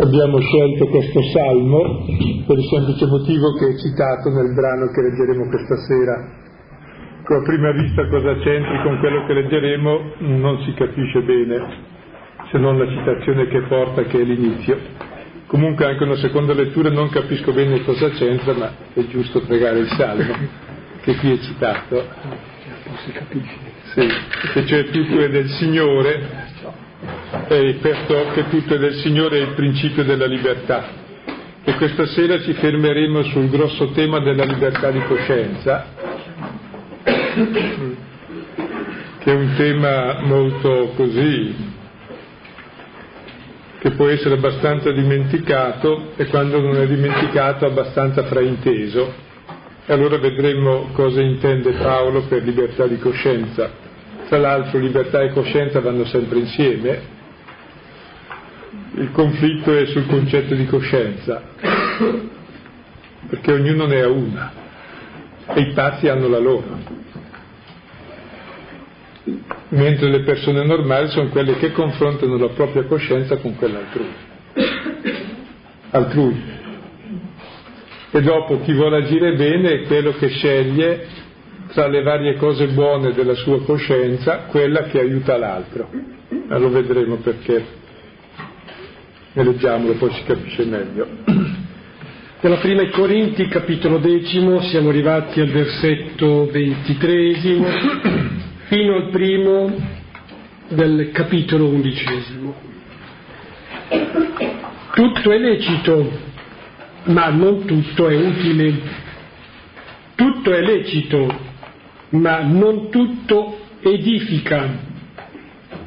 Abbiamo scelto questo salmo per il semplice motivo che è citato nel brano che leggeremo questa sera. A prima vista cosa c'entri con quello che leggeremo non si capisce bene, se non la citazione che porta, che è l'inizio. Comunque anche una seconda lettura non capisco bene cosa c'entra, ma è giusto pregare il salmo, che qui è citato. Si capisce. Sì, che cioè tutto è del Signore e perciò che tutto è del Signore è il principio della libertà. E questa sera ci fermeremo sul grosso tema della libertà di coscienza, che è un tema molto così, che può essere abbastanza dimenticato e quando non è dimenticato abbastanza frainteso. E allora vedremo cosa intende Paolo per libertà di coscienza. Tra l'altro libertà e coscienza vanno sempre insieme, il conflitto è sul concetto di coscienza, perché ognuno ne ha una e i pazzi hanno la loro, mentre le persone normali sono quelle che confrontano la propria coscienza con quella altrui. altrui. E dopo chi vuole agire bene è quello che sceglie tra le varie cose buone della sua coscienza quella che aiuta l'altro. Ma lo vedremo perché e leggiamolo, poi si capisce meglio. Nella prima Corinti, capitolo decimo, siamo arrivati al versetto ventitresimo, fino al primo del capitolo undicesimo. Tutto è lecito, ma non tutto è utile. Tutto è lecito, ma non tutto edifica.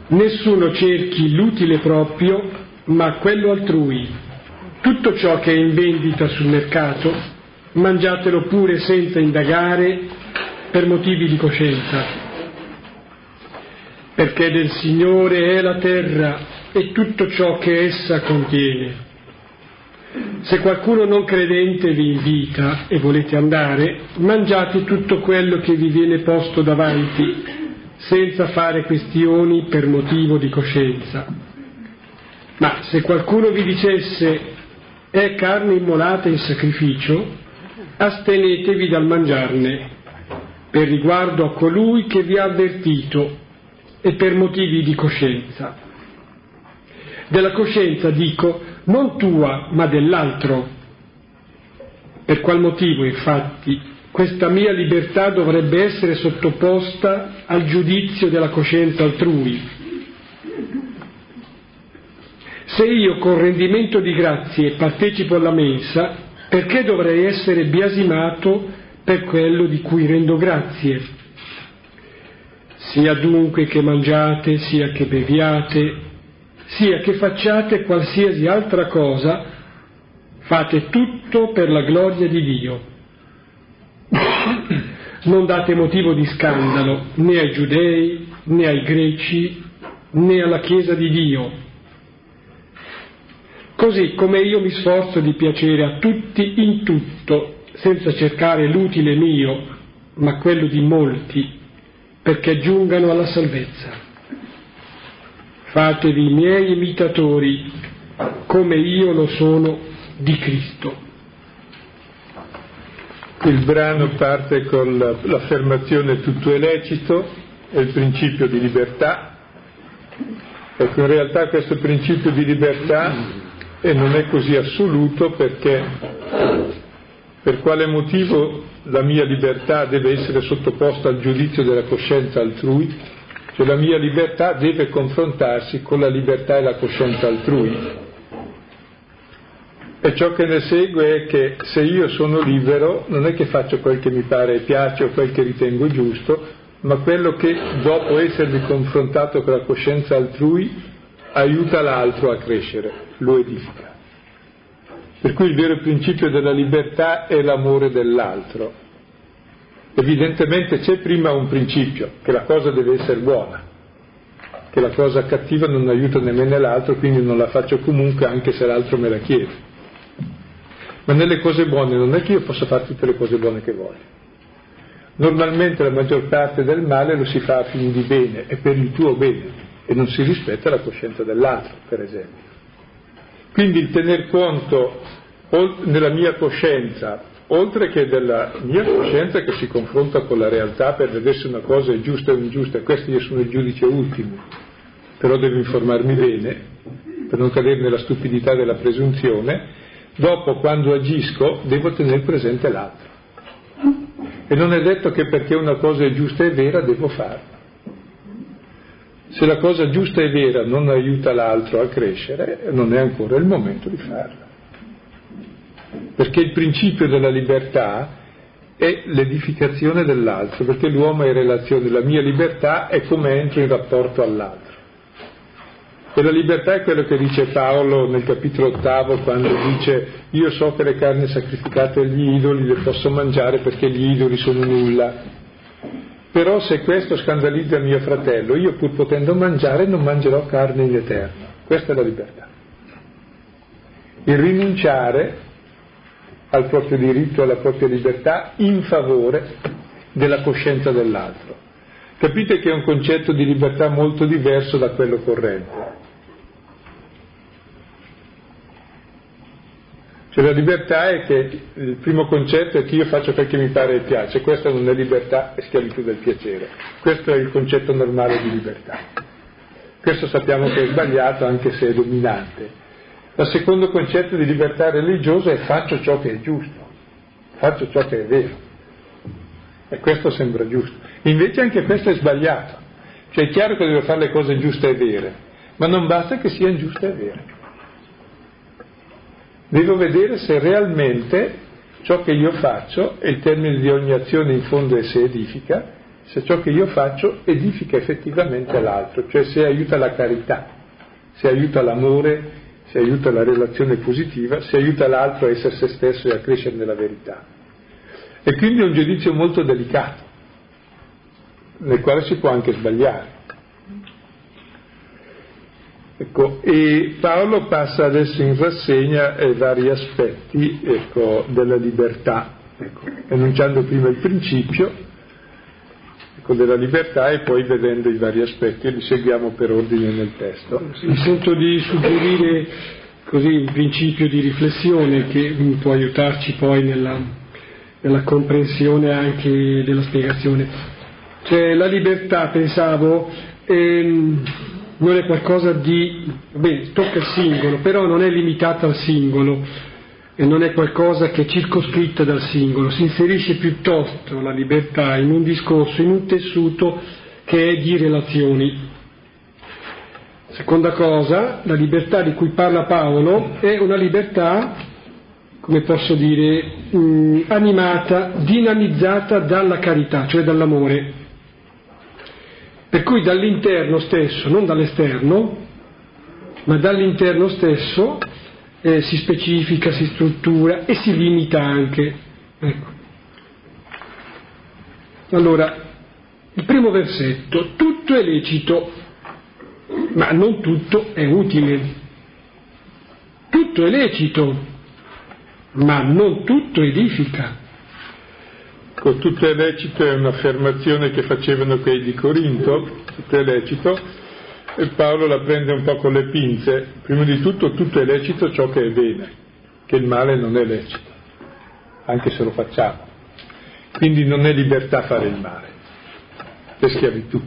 Nessuno cerchi l'utile proprio, ma quello altrui. Tutto ciò che è in vendita sul mercato, mangiatelo pure senza indagare per motivi di coscienza. Perché del Signore è la terra e tutto ciò che essa contiene. Se qualcuno non credente vi invita e volete andare, mangiate tutto quello che vi viene posto davanti, senza fare questioni per motivo di coscienza ma se qualcuno vi dicesse è carne immolata in sacrificio, astenetevi dal mangiarne, per riguardo a colui che vi ha avvertito e per motivi di coscienza. Della coscienza dico non tua, ma dell'altro. Per qual motivo, infatti, questa mia libertà dovrebbe essere sottoposta al giudizio della coscienza altrui? Se io con rendimento di grazie partecipo alla mensa, perché dovrei essere biasimato per quello di cui rendo grazie? Sia dunque che mangiate, sia che beviate, sia che facciate qualsiasi altra cosa, fate tutto per la gloria di Dio. Non date motivo di scandalo né ai giudei, né ai greci, né alla Chiesa di Dio Così come io mi sforzo di piacere a tutti in tutto, senza cercare l'utile mio, ma quello di molti, perché giungano alla salvezza. Fatevi miei imitatori, come io lo sono di Cristo. Il brano parte con l'affermazione tutto è lecito, è il principio di libertà. Ecco, in realtà questo principio di libertà non è così assoluto perché per quale motivo la mia libertà deve essere sottoposta al giudizio della coscienza altrui? Cioè la mia libertà deve confrontarsi con la libertà e la coscienza altrui. E ciò che ne segue è che se io sono libero non è che faccio quel che mi pare e piace o quel che ritengo giusto, ma quello che dopo essermi confrontato con la coscienza altrui aiuta l'altro a crescere, lo edifica. Per cui il vero principio della libertà è l'amore dell'altro. Evidentemente c'è prima un principio, che la cosa deve essere buona, che la cosa cattiva non aiuta nemmeno l'altro, quindi non la faccio comunque anche se l'altro me la chiede. Ma nelle cose buone non è che io possa fare tutte le cose buone che voglio. Normalmente la maggior parte del male lo si fa a fini di bene e per il tuo bene e non si rispetta la coscienza dell'altro, per esempio. Quindi il tener conto nella mia coscienza, oltre che della mia coscienza che si confronta con la realtà per vedere se una cosa è giusta o ingiusta, questo io sono il giudice ultimo, però devo informarmi bene per non cadere nella stupidità della presunzione, dopo quando agisco devo tenere presente l'altro. E non è detto che perché una cosa è giusta e vera devo farla. Se la cosa giusta e vera non aiuta l'altro a crescere, non è ancora il momento di farla. Perché il principio della libertà è l'edificazione dell'altro, perché l'uomo è in relazione, la mia libertà è come entro in rapporto all'altro. E la libertà è quello che dice Paolo nel capitolo ottavo quando dice io so che le carni sacrificate agli idoli le posso mangiare perché gli idoli sono nulla. Però se questo scandalizza mio fratello, io pur potendo mangiare non mangerò carne in eterno. Questa è la libertà. Il rinunciare al proprio diritto, alla propria libertà in favore della coscienza dell'altro. Capite che è un concetto di libertà molto diverso da quello corrente. Cioè la libertà è che il primo concetto è che io faccio quel che mi pare e piace, questa non è libertà, è schiavitù del piacere. Questo è il concetto normale di libertà. Questo sappiamo che è sbagliato anche se è dominante. Il secondo concetto di libertà religiosa è faccio ciò che è giusto, faccio ciò che è vero. E questo sembra giusto. Invece anche questo è sbagliato. Cioè è chiaro che devo fare le cose giuste e vere, ma non basta che siano giuste e vere. Devo vedere se realmente ciò che io faccio, e il termine di ogni azione in fondo è se edifica, se ciò che io faccio edifica effettivamente l'altro, cioè se aiuta la carità, se aiuta l'amore, se aiuta la relazione positiva, se aiuta l'altro a essere se stesso e a crescere nella verità. E quindi è un giudizio molto delicato, nel quale si può anche sbagliare. Ecco, e Paolo passa adesso in rassegna eh, vari aspetti ecco, della libertà, ecco, enunciando prima il principio ecco, della libertà e poi vedendo i vari aspetti e li seguiamo per ordine nel testo. Mi sento di suggerire così un principio di riflessione che può aiutarci poi nella, nella comprensione anche della spiegazione. Cioè la libertà, pensavo, ehm, non è qualcosa di, beh, tocca il singolo, però non è limitata al singolo e non è qualcosa che è circoscritta dal singolo, si inserisce piuttosto la libertà in un discorso, in un tessuto che è di relazioni. Seconda cosa, la libertà di cui parla Paolo è una libertà, come posso dire, mh, animata, dinamizzata dalla carità, cioè dall'amore. Per cui dall'interno stesso, non dall'esterno, ma dall'interno stesso eh, si specifica, si struttura e si limita anche. Ecco. Allora, il primo versetto, tutto è lecito, ma non tutto è utile. Tutto è lecito, ma non tutto edifica. Ecco, tutto è lecito è un'affermazione che facevano quelli di Corinto, tutto è lecito, e Paolo la prende un po' con le pinze. Prima di tutto tutto è lecito ciò che è bene, che il male non è lecito, anche se lo facciamo. Quindi non è libertà fare il male, è schiavitù.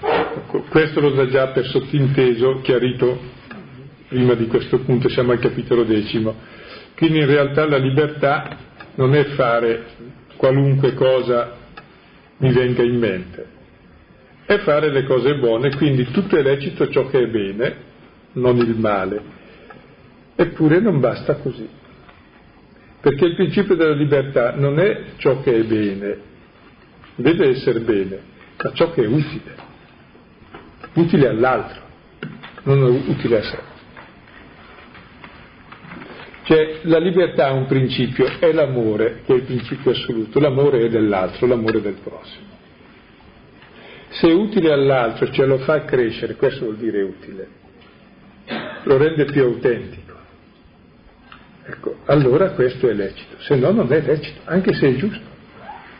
Ecco, questo lo dà già per sottinteso, chiarito prima di questo punto, siamo al capitolo decimo. Quindi in realtà la libertà non è fare qualunque cosa mi venga in mente, è fare le cose buone, quindi tutto è lecito ciò che è bene, non il male. Eppure non basta così, perché il principio della libertà non è ciò che è bene, deve essere bene, ma ciò che è utile, utile all'altro, non utile a sé. Cioè la libertà ha un principio, è l'amore che è il principio assoluto, l'amore è dell'altro, l'amore del prossimo. Se è utile all'altro, cioè lo fa crescere, questo vuol dire utile, lo rende più autentico. Ecco, allora questo è lecito, se no non è lecito, anche se è giusto.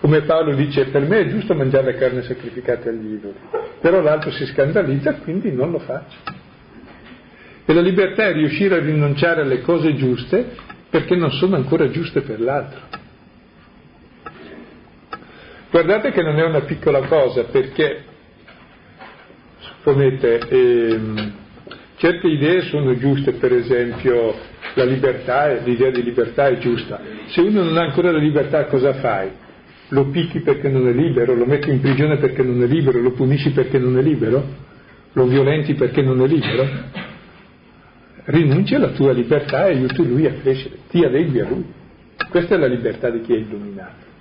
Come Paolo dice, per me è giusto mangiare la carne sacrificata agli idoli, però l'altro si scandalizza, quindi non lo faccio. E la libertà è riuscire a rinunciare alle cose giuste perché non sono ancora giuste per l'altro. Guardate che non è una piccola cosa perché, supponete, ehm, certe idee sono giuste, per esempio la libertà, l'idea di libertà è giusta. Se uno non ha ancora la libertà cosa fai? Lo picchi perché non è libero, lo metti in prigione perché non è libero, lo punisci perché non è libero, lo violenti perché non è libero? Rinunci alla tua libertà e aiuti lui a crescere, ti adegui a lui. Questa è la libertà di chi è illuminato.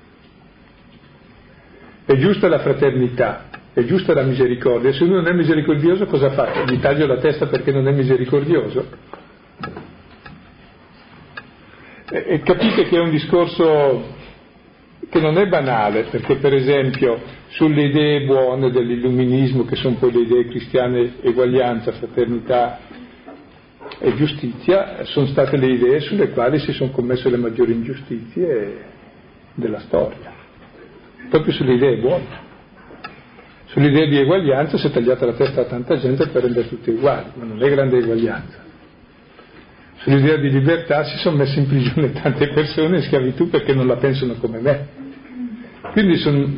È giusta la fraternità, è giusta la misericordia. Se uno non è misericordioso cosa fa? Gli taglio la testa perché non è misericordioso? E capite che è un discorso che non è banale, perché per esempio sulle idee buone dell'illuminismo, che sono poi le idee cristiane, eguaglianza, fraternità e giustizia, sono state le idee sulle quali si sono commesse le maggiori ingiustizie della storia, proprio sulle idee buone. Sull'idea di eguaglianza si è tagliata la testa a tanta gente per rendere tutti uguali, ma non è grande eguaglianza. Sull'idea di libertà si sono messe in prigione tante persone in schiavitù perché non la pensano come me. Quindi sono,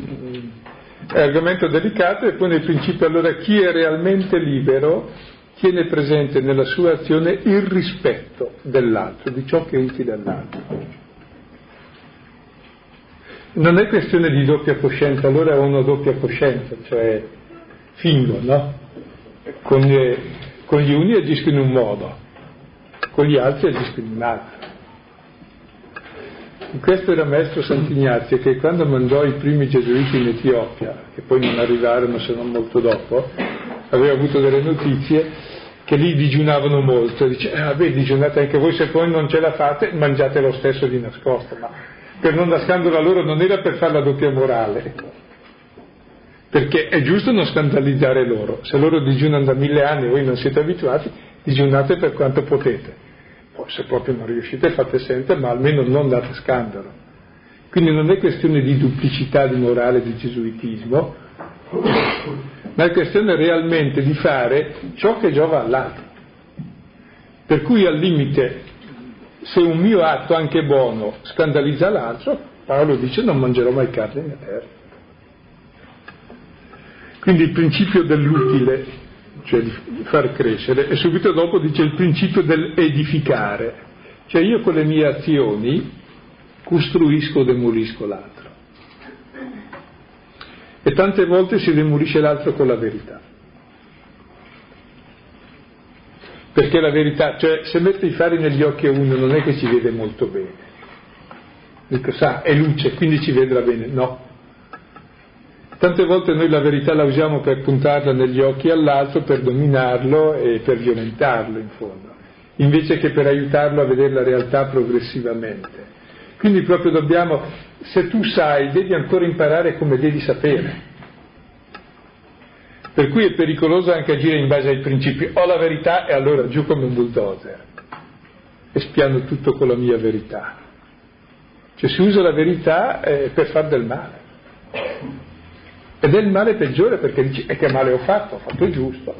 è argomento delicato e poi nel principio allora chi è realmente libero tiene presente nella sua azione il rispetto dell'altro, di ciò che è utile all'altro. Non è questione di doppia coscienza, allora ho una doppia coscienza, cioè fingo, no? Con gli, con gli uni agisco in un modo, con gli altri agisco in un altro. Questo era Maestro Sant'Ignazio che quando mandò i primi gesuiti in Etiopia, che poi non arrivarono se non molto dopo, aveva avuto delle notizie che lì digiunavano molto, dice, ah beh, digiunate anche voi, se poi non ce la fate, mangiate lo stesso di nascosto, ma per non dar scandalo a loro non era per fare la doppia morale, perché è giusto non scandalizzare loro, se loro digiunano da mille anni e voi non siete abituati, digiunate per quanto potete. Poi se proprio non riuscite fate sempre, ma almeno non date scandalo. Quindi non è questione di duplicità di morale di gesuitismo, ma è questione realmente di fare ciò che giova all'altro. Per cui al limite, se un mio atto anche buono scandalizza l'altro, Paolo dice non mangerò mai carne né terra. Quindi il principio dell'utile cioè di far crescere, e subito dopo dice il principio dell'edificare, cioè io con le mie azioni costruisco o demolisco l'altro. E tante volte si demolisce l'altro con la verità. Perché la verità, cioè se metto i fari negli occhi a uno non è che ci vede molto bene. Dico, sa, è luce, quindi ci vedrà bene. No, Tante volte noi la verità la usiamo per puntarla negli occhi all'altro, per dominarlo e per violentarlo in fondo, invece che per aiutarlo a vedere la realtà progressivamente. Quindi proprio dobbiamo, se tu sai, devi ancora imparare come devi sapere. Per cui è pericoloso anche agire in base ai principi. Ho la verità e allora giù come un bulldozer. E spiano tutto con la mia verità. Cioè si usa la verità eh, per far del male. Ed è il male peggiore perché dici, e che male ho fatto? Ho fatto giusto.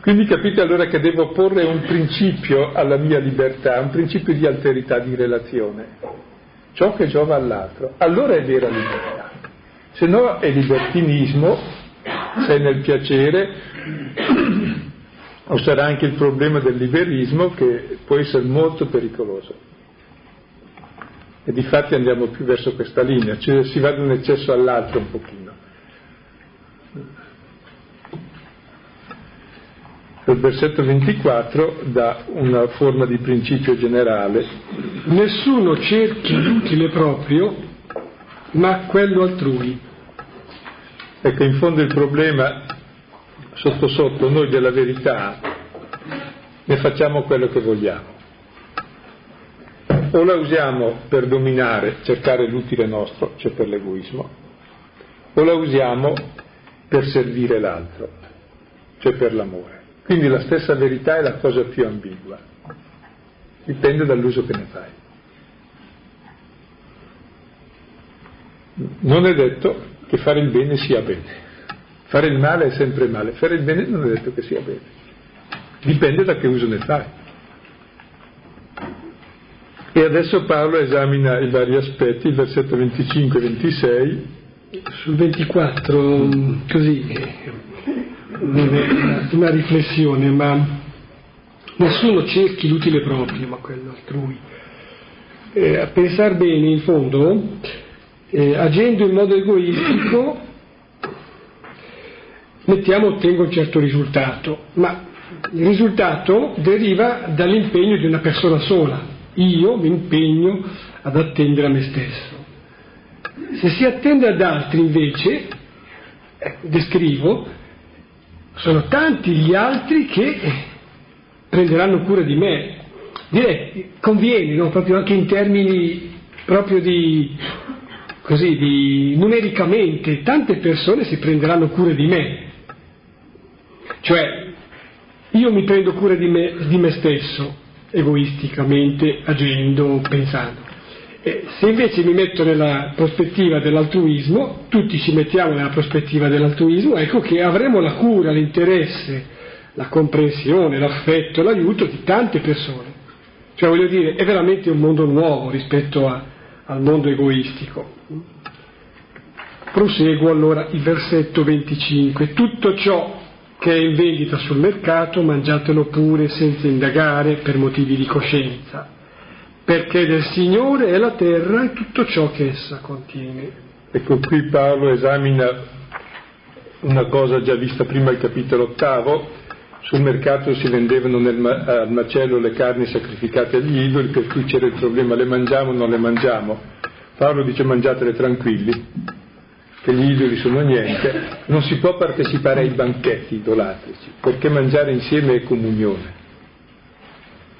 Quindi capite allora che devo porre un principio alla mia libertà, un principio di alterità di relazione, ciò che giova all'altro. Allora è vera libertà. Se no è libertinismo, sei nel piacere, o sarà anche il problema del liberismo che può essere molto pericoloso. E di fatti andiamo più verso questa linea, cioè si va da un eccesso all'altro un pochino. Il versetto 24 dà una forma di principio generale. Nessuno cerchi l'utile proprio, ma quello altrui. Ecco, in fondo il problema, sotto sotto, noi della verità ne facciamo quello che vogliamo o la usiamo per dominare, cercare l'utile nostro, cioè per l'egoismo, o la usiamo per servire l'altro, cioè per l'amore. Quindi la stessa verità è la cosa più ambigua, dipende dall'uso che ne fai. Non è detto che fare il bene sia bene, Fare il male è sempre male, fare il bene non è detto che sia bene. Dipende da che uso ne fai. E adesso Paolo esamina i vari aspetti, il versetto 25 e 26. Sul 24, così, una riflessione, ma nessuno cerchi l'utile proprio, ma quello altrui. Eh, a pensare bene, in fondo, eh, agendo in modo egoistico, mettiamo ottengo un certo risultato, ma il risultato deriva dall'impegno di una persona sola. Io mi impegno ad attendere a me stesso. Se si attende ad altri invece, eh, descrivo, sono tanti gli altri che prenderanno cura di me. Direi, conviene, no? proprio anche in termini proprio di, così, di numericamente, tante persone si prenderanno cura di me. Cioè, io mi prendo cura di me, di me stesso, egoisticamente, agendo, pensando. E se invece mi metto nella prospettiva dell'altruismo, tutti ci mettiamo nella prospettiva dell'altruismo, ecco che avremo la cura, l'interesse, la comprensione, l'affetto, l'aiuto di tante persone. Cioè voglio dire, è veramente un mondo nuovo rispetto a, al mondo egoistico. Proseguo allora il versetto 25. Tutto ciò che è in vendita sul mercato mangiatelo pure senza indagare per motivi di coscienza, perché del Signore è la terra e tutto ciò che essa contiene. Ecco qui Paolo esamina una cosa già vista prima al capitolo ottavo, sul mercato si vendevano nel, al macello le carni sacrificate agli idoli, per cui c'era il problema le mangiamo o non le mangiamo. Paolo dice mangiatele tranquilli, che gli idoli sono niente, non si può partecipare ai banchetti idolatrici, perché mangiare insieme è comunione.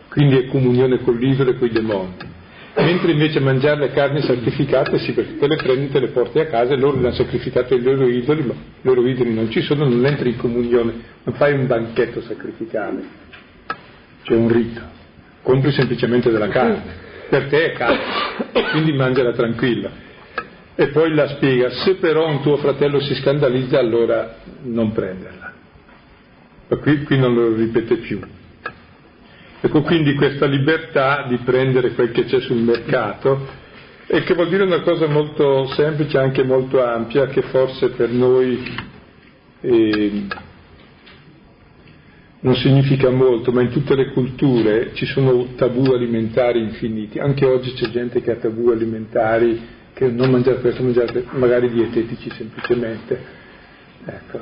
Quindi è comunione con l'idolo e con i demoni. Mentre invece mangiare le carni sacrificate, sì, perché te le prendi, te le porti a casa e loro le hanno sacrificate ai loro idoli, ma i loro idoli non ci sono, non entri in comunione, non fai un banchetto sacrificale, c'è un rito, compri semplicemente della carne, per te è carne, quindi mangiala tranquilla. E poi la spiega, se però un tuo fratello si scandalizza allora non prenderla. Qui, qui non lo ripete più. Ecco quindi questa libertà di prendere quel che c'è sul mercato e che vuol dire una cosa molto semplice, anche molto ampia, che forse per noi eh, non significa molto, ma in tutte le culture ci sono tabù alimentari infiniti. Anche oggi c'è gente che ha tabù alimentari, che non mangiare questo, mangiare magari dietetici semplicemente. Ecco,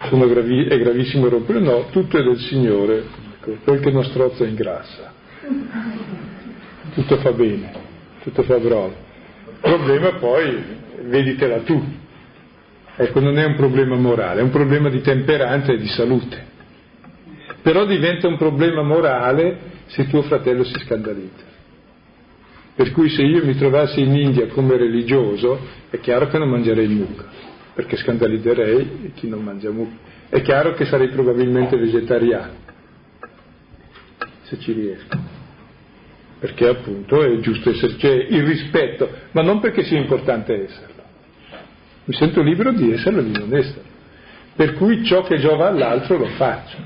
eh, gravi- è gravissimo rompere, no, tutto è del Signore, quel che non strozza ingrassa. Tutto fa bene, tutto fa brolo. Il problema poi, veditela tu. Ecco, non è un problema morale, è un problema di temperanza e di salute. Però diventa un problema morale se tuo fratello si scandalizza. Per cui se io mi trovassi in India come religioso, è chiaro che non mangerei mucca, perché scandalizzerei chi non mangia mucca. È chiaro che sarei probabilmente vegetariano se ci riesco. Perché appunto è giusto essere, cioè il rispetto, ma non perché sia importante esserlo. Mi sento libero di esserlo e di non esserlo. Per cui ciò che giova all'altro lo faccio.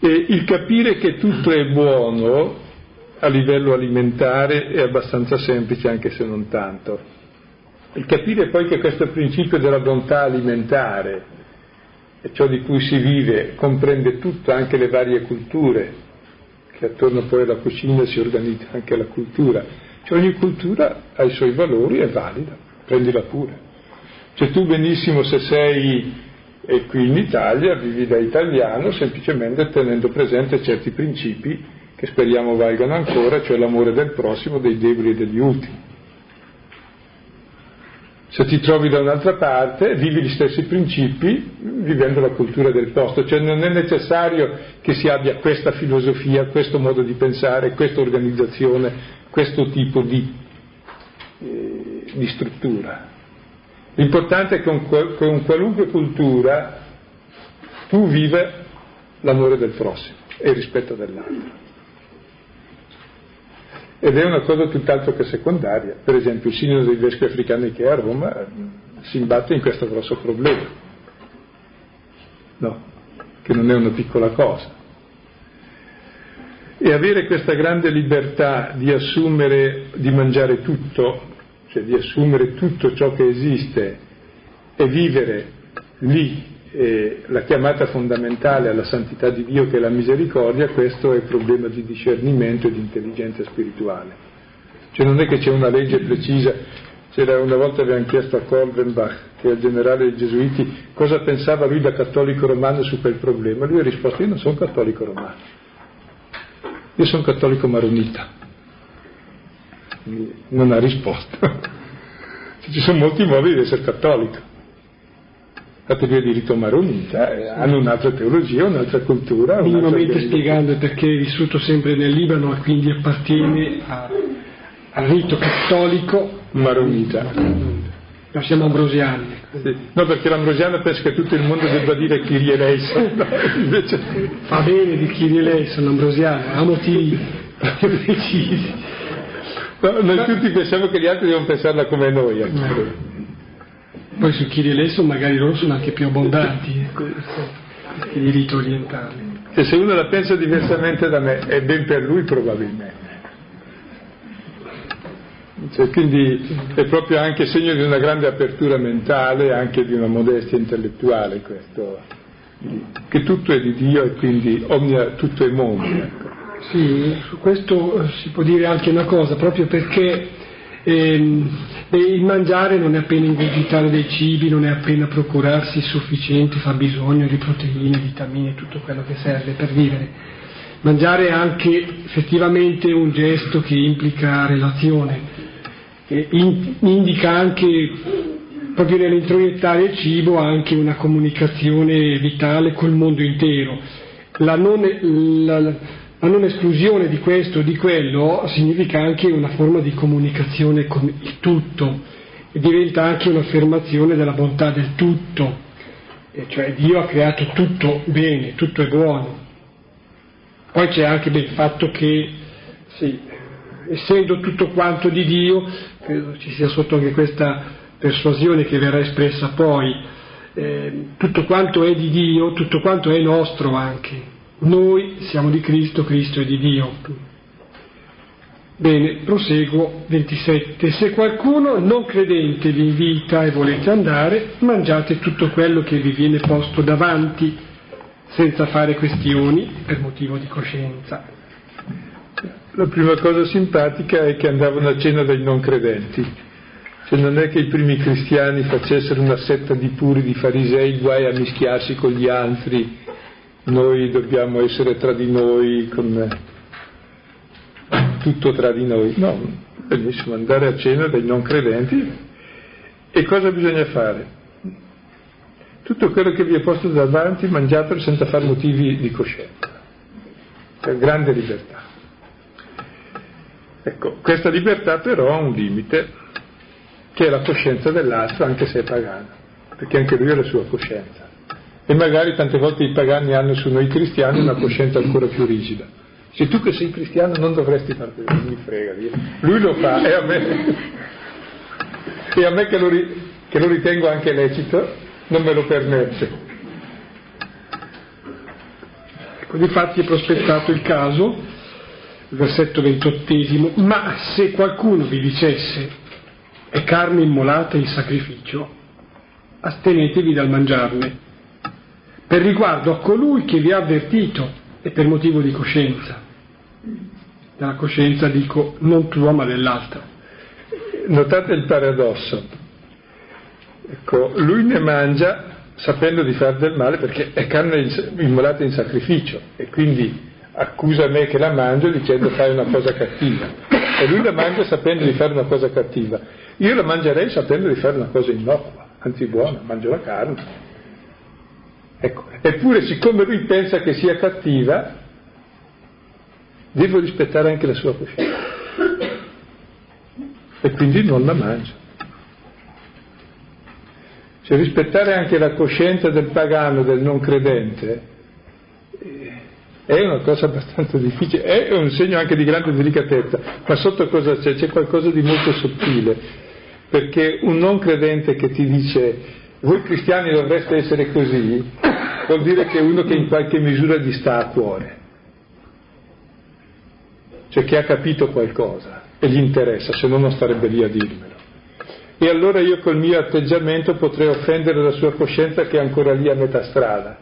E il capire che tutto è buono a livello alimentare è abbastanza semplice, anche se non tanto. Il capire poi che questo principio della bontà alimentare ciò di cui si vive comprende tutto, anche le varie culture, che attorno poi alla cucina si organizza anche la cultura. Cioè ogni cultura ha i suoi valori, è valida, prendila pure. Cioè tu benissimo se sei e qui in Italia vivi da italiano semplicemente tenendo presente certi principi che speriamo valgano ancora, cioè l'amore del prossimo, dei deboli e degli ultimi se ti trovi da un'altra parte, vivi gli stessi principi vivendo la cultura del posto, cioè non è necessario che si abbia questa filosofia, questo modo di pensare, questa organizzazione, questo tipo di, eh, di struttura. L'importante è che con, con qualunque cultura tu viva l'amore del prossimo e il rispetto dell'altro. Ed è una cosa tutt'altro che secondaria. Per esempio il Sinodo dei Vescovi Africani che è a Roma eh, si imbatte in questo grosso problema, no, che non è una piccola cosa. E avere questa grande libertà di assumere, di mangiare tutto, cioè di assumere tutto ciò che esiste e vivere lì la chiamata fondamentale alla santità di Dio che è la misericordia, questo è il problema di discernimento e di intelligenza spirituale. Cioè non è che c'è una legge precisa, c'era una volta abbiamo chiesto a Kolvenbach, che è il generale dei Gesuiti, cosa pensava lui da cattolico romano su quel problema. Lui ha risposto, io non sono cattolico romano, io sono cattolico maronita. Non ha risposto. Ci sono molti modi di essere cattolico categoria di rito maronita, eh, hanno un'altra teologia, un'altra cultura. Minimamente spiegando perché è vissuto sempre nel Libano e quindi appartiene a, al rito cattolico maronita. Noi siamo ambrosiani. Sì. No, perché l'ambrosiano pensa che tutto il mondo debba dire Kyrie eleison. No, invece... Fa bene di Kyrie eleison, l'ambrosiano, ha motivi precisi. No, noi tutti pensiamo che gli altri devono pensarla come noi. Ecco. Poi su Chirilesso magari loro sono anche più abbondanti, ecco, i riti orientali. E se uno la pensa diversamente da me, è ben per lui probabilmente. Cioè, quindi è proprio anche segno di una grande apertura mentale, anche di una modestia intellettuale questo, che tutto è di Dio e quindi omnia, tutto è mondo. Ecco. Sì, su questo si può dire anche una cosa, proprio perché e, il mangiare non è appena ingurgitare dei cibi, non è appena procurarsi sufficiente fabbisogno di proteine, vitamine, tutto quello che serve per vivere. Mangiare è anche effettivamente un gesto che implica relazione, in, indica anche, proprio nell'introiettare il cibo, anche una comunicazione vitale col mondo intero. La non, la, la non esclusione di questo o di quello significa anche una forma di comunicazione con il tutto e diventa anche un'affermazione della bontà del tutto, e cioè Dio ha creato tutto bene, tutto è buono. Poi c'è anche il fatto che, sì, essendo tutto quanto di Dio, credo ci sia sotto anche questa persuasione che verrà espressa poi, eh, tutto quanto è di Dio, tutto quanto è nostro anche, noi siamo di Cristo, Cristo è di Dio. Bene, proseguo 27. Se qualcuno non credente vi invita e volete andare, mangiate tutto quello che vi viene posto davanti, senza fare questioni per motivo di coscienza. La prima cosa simpatica è che andavano a cena dai non credenti. Cioè non è che i primi cristiani facessero una setta di puri, di farisei, guai a mischiarsi con gli altri noi dobbiamo essere tra di noi con tutto tra di noi. No, benissimo, andare a cena dai non credenti e cosa bisogna fare? Tutto quello che vi è posto davanti mangiatelo senza fare motivi di coscienza. Cioè, grande libertà. Ecco, questa libertà però ha un limite, che è la coscienza dell'altro, anche se è pagano, perché anche lui ha la sua coscienza e magari tante volte i pagani hanno su noi cristiani una coscienza ancora più rigida. Se tu che sei cristiano non dovresti fare questo, mi frega, lui lo fa e a me, e a me che, lo, che lo ritengo anche lecito non me lo permette. Ecco, difatti è prospettato il caso, il versetto ventottesimo, ma se qualcuno vi dicesse è carne immolata in sacrificio, astenetevi dal mangiarne per riguardo a colui che vi ha avvertito e per motivo di coscienza. Dalla coscienza dico non tua ma dell'altra. Notate il paradosso. Ecco, lui ne mangia sapendo di far del male perché è carne immolata in sacrificio e quindi accusa me che la mangio dicendo fai una cosa cattiva. E lui la mangia sapendo di fare una cosa cattiva. Io la mangerei sapendo di fare una cosa innocua, anzi buona, mangio la carne. Ecco, eppure siccome lui pensa che sia cattiva, devo rispettare anche la sua coscienza. E quindi non la mangio. Cioè rispettare anche la coscienza del pagano, del non credente, È una cosa abbastanza difficile, è un segno anche di grande delicatezza, ma sotto cosa c'è? C'è qualcosa di molto sottile, perché un non credente che ti dice voi cristiani dovreste essere così, vuol dire che è uno che in qualche misura gli sta a cuore, cioè che ha capito qualcosa e gli interessa, se no non starebbe lì a dirmelo. E allora io col mio atteggiamento potrei offendere la sua coscienza che è ancora lì a metà strada.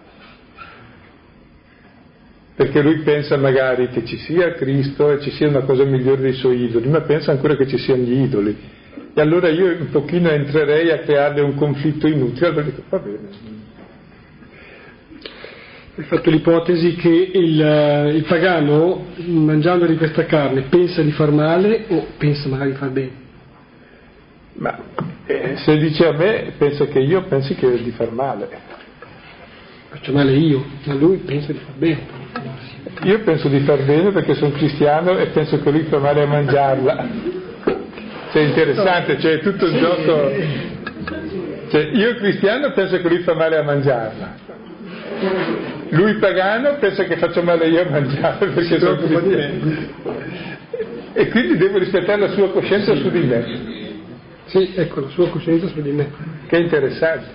Perché lui pensa magari che ci sia Cristo e ci sia una cosa migliore dei suoi idoli, ma pensa ancora che ci siano gli idoli. E allora io un pochino entrerei a crearle un conflitto inutile, allora dico va bene. Hai fatto l'ipotesi che il, il pagano, mangiando di questa carne, pensa di far male o pensa magari di far bene? Ma eh, se dice a me, pensa che io pensi che di far male. Faccio male io, ma lui pensa di far bene. Io penso di far bene perché sono cristiano e penso che lui fa male a mangiarla. È interessante, cioè tutto il gioco. Cioè, io cristiano penso che lui fa male a mangiarla. Lui pagano pensa che faccio male io a mangiarla perché sono cristiano. E quindi devo rispettare la sua coscienza su di me. Sì, ecco, la sua coscienza su di me. Che interessante.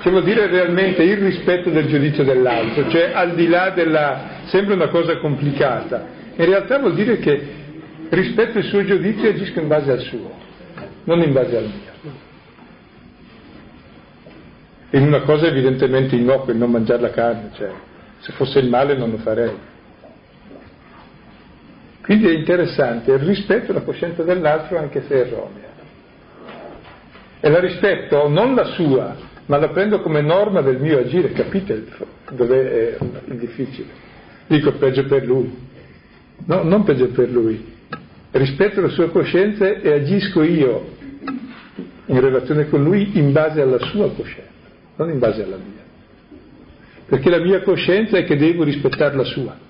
Cioè vuol dire realmente il rispetto del giudizio dell'altro, cioè al di là della... sembra una cosa complicata, in realtà vuol dire che rispetto il suo giudizio agisco in base al suo, non in base al mio. In una cosa evidentemente innocua, il non mangiare la carne, cioè se fosse il male non lo farei. Quindi è interessante il rispetto alla coscienza dell'altro anche se è erronea. E la rispetto non la sua, ma la prendo come norma del mio agire, capite dove è il difficile? Dico peggio per lui. No, non peggio per lui. Rispetto la sua coscienza e agisco io in relazione con lui in base alla sua coscienza, non in base alla mia. Perché la mia coscienza è che devo rispettare la sua.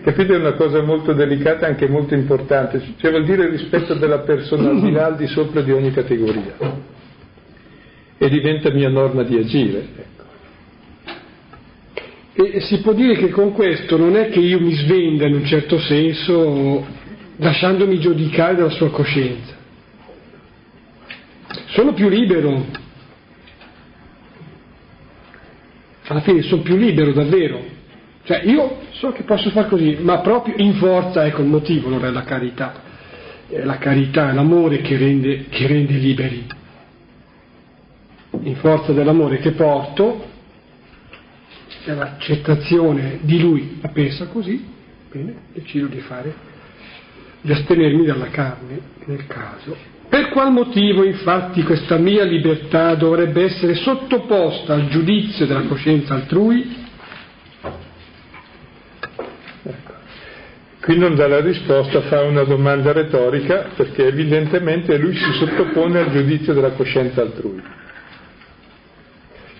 capite è una cosa molto delicata e anche molto importante, cioè vuol dire il rispetto della persona al di sopra di ogni categoria e diventa mia norma di agire. E si può dire che con questo non è che io mi svenda in un certo senso lasciandomi giudicare dalla sua coscienza. Sono più libero. Alla fine sono più libero davvero. Cioè io so che posso fare così, ma proprio in forza, ecco il motivo, non è la carità, è la carità, è l'amore che rende, che rende liberi. In forza dell'amore che porto, è l'accettazione di lui la pensa così, bene, decido di fare, di astenermi dalla carne nel caso. Per qual motivo infatti questa mia libertà dovrebbe essere sottoposta al giudizio della coscienza altrui? Qui non dà la risposta, fa una domanda retorica perché evidentemente lui si sottopone al giudizio della coscienza altrui.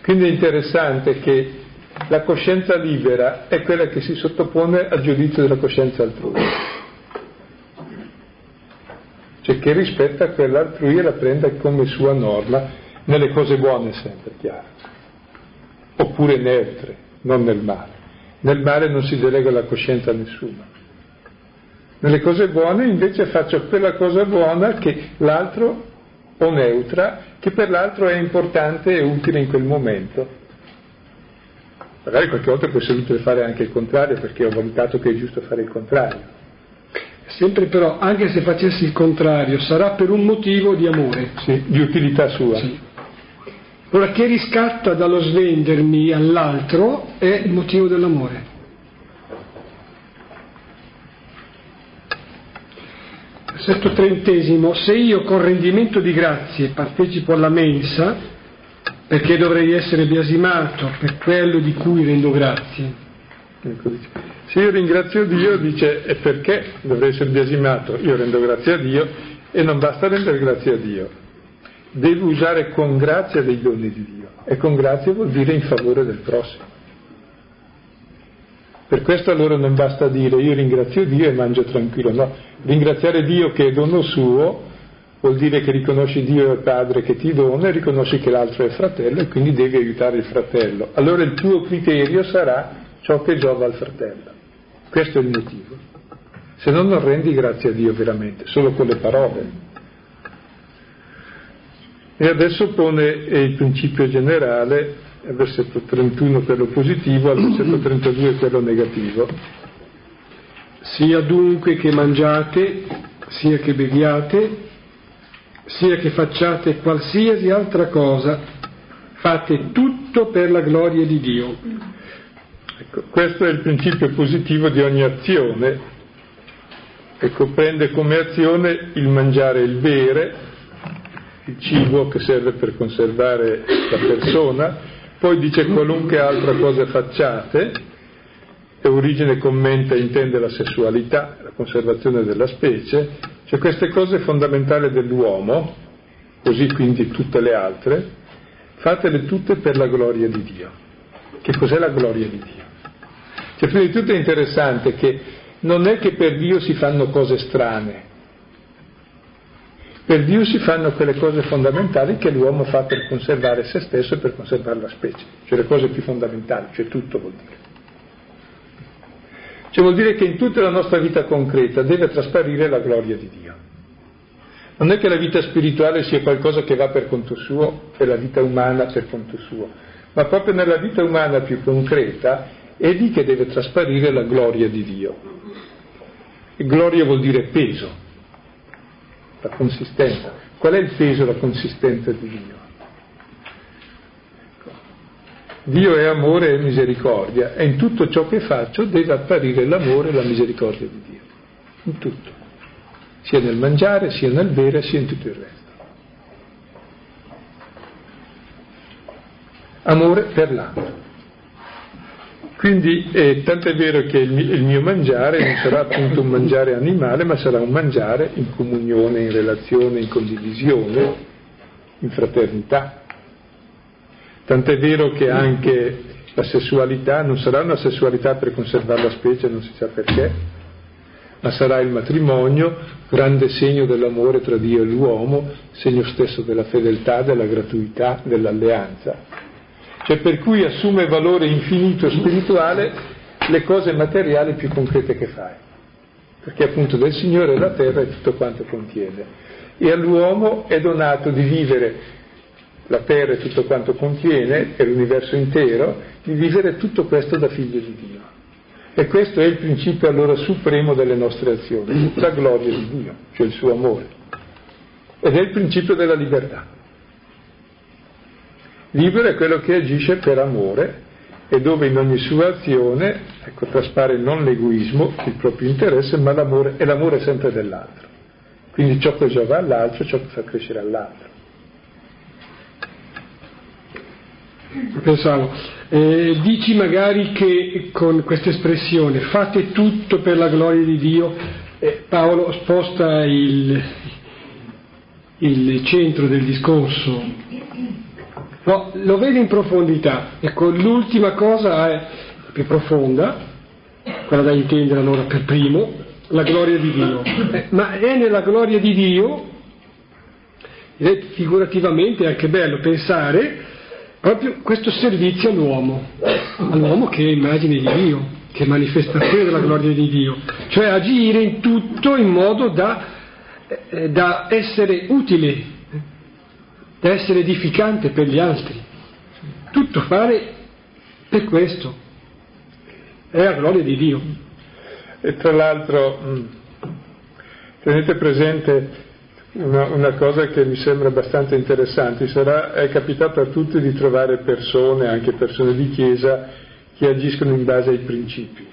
Quindi è interessante che la coscienza libera è quella che si sottopone al giudizio della coscienza altrui. Cioè che rispetta quella altrui e la prenda come sua norma, nelle cose buone sempre, chiaro. Oppure neutre, non nel male. Nel male non si delega la coscienza a nessuno. Nelle cose buone invece faccio quella cosa buona che l'altro, o neutra, che per l'altro è importante e utile in quel momento. Magari qualche volta può essere utile fare anche il contrario perché ho valutato che è giusto fare il contrario. Sempre però, anche se facessi il contrario, sarà per un motivo di amore. Sì, di utilità sua. Sì. Ora, che riscatta dallo svendermi all'altro è il motivo dell'amore. Versetto trentesimo, se io con rendimento di grazie partecipo alla mensa, perché dovrei essere biasimato per quello di cui rendo grazie? Ecco, se io ringrazio Dio, dice, e perché dovrei essere biasimato? Io rendo grazie a Dio e non basta rendere grazie a Dio, devo usare con grazia dei doni di Dio e con grazia vuol dire in favore del prossimo. Per questo allora non basta dire io ringrazio Dio e mangio tranquillo, no, ringraziare Dio che è dono suo vuol dire che riconosci Dio è Padre che ti dona e riconosci che l'altro è fratello e quindi devi aiutare il fratello. Allora il tuo criterio sarà ciò che giova al fratello. Questo è il motivo. Se no non rendi grazie a Dio veramente, solo con le parole. E adesso pone il principio generale, al versetto 31 quello positivo, al versetto 32 quello negativo. Sia dunque che mangiate, sia che beviate, sia che facciate qualsiasi altra cosa, fate tutto per la gloria di Dio. Ecco, questo è il principio positivo di ogni azione che comprende come azione il mangiare e il bere, il cibo che serve per conservare la persona, poi dice qualunque altra cosa facciate, e origine commenta intende la sessualità, la conservazione della specie, cioè queste cose fondamentali dell'uomo, così quindi tutte le altre, fatele tutte per la gloria di Dio. Che cos'è la gloria di Dio? Cioè prima di tutto è interessante che non è che per Dio si fanno cose strane, per Dio si fanno quelle cose fondamentali che l'uomo fa per conservare se stesso e per conservare la specie, cioè le cose più fondamentali, cioè tutto vuol dire. Cioè vuol dire che in tutta la nostra vita concreta deve trasparire la gloria di Dio. Non è che la vita spirituale sia qualcosa che va per conto suo e la vita umana per conto suo, ma proprio nella vita umana più concreta è lì che deve trasparire la gloria di Dio. E gloria vuol dire peso, la consistenza. Qual è il peso la consistenza di Dio? Ecco. Dio è amore e misericordia e in tutto ciò che faccio deve apparire l'amore e la misericordia di Dio. In tutto. Sia nel mangiare, sia nel bere, sia in tutto il resto. Amore per l'altro. Quindi eh, tanto è vero che il il mio, mangiare non sarà appunto un mangiare animale, ma sarà un mangiare in comunione, in relazione, in condivisione, in fraternità. Tanto è vero che anche la sessualità non sarà una sessualità per conservare la specie, non si sa perché, ma sarà il matrimonio, grande segno dell'amore tra Dio e l'uomo, segno stesso della fedeltà, della gratuità, dell'alleanza cioè per cui assume valore infinito spirituale le cose materiali più concrete che fai, perché appunto del Signore la terra è tutto quanto contiene. E all'uomo è donato di vivere la terra e tutto quanto contiene, e l'universo intero, di vivere tutto questo da figlio di Dio. E questo è il principio allora supremo delle nostre azioni, la gloria di Dio, cioè il suo amore. Ed è il principio della libertà. Libero è quello che agisce per amore e dove in ogni sua azione ecco, traspare non l'egoismo, il proprio interesse, ma l'amore, e l'amore sempre dell'altro. Quindi ciò che giova all'altro, ciò che fa crescere all'altro. Pensavo, eh, dici magari che con questa espressione fate tutto per la gloria di Dio, eh, Paolo sposta il, il centro del discorso No, lo vede in profondità. Ecco, l'ultima cosa è più profonda, quella da intendere allora per primo, la gloria di Dio. Eh, ma è nella gloria di Dio, ed è figurativamente anche bello pensare proprio questo servizio all'uomo, all'uomo che è immagine di Dio, che è manifestazione della gloria di Dio, cioè agire in tutto in modo da, eh, da essere utile da essere edificante per gli altri. Tutto fare per questo. È la gloria di Dio. E tra l'altro mm, tenete presente una, una, cosa che mi sembra abbastanza interessante, Sarà, è capitato a tutti di trovare persone, anche persone di chiesa, che agiscono in base ai principi,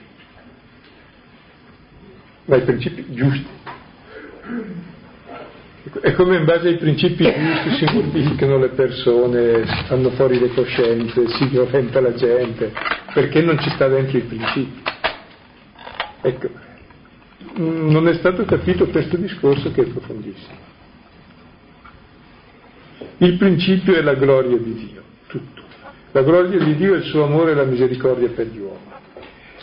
ma ai principi giusti. È come in base ai principi giusti si mortificano le persone, si fanno fuori le coscienze, si violenta la gente, perché non ci sta dentro i principi. Ecco, non è stato capito questo discorso che è profondissimo. Il principio è la gloria di Dio, tutto. La gloria di Dio è il suo amore e la misericordia per gli uomini.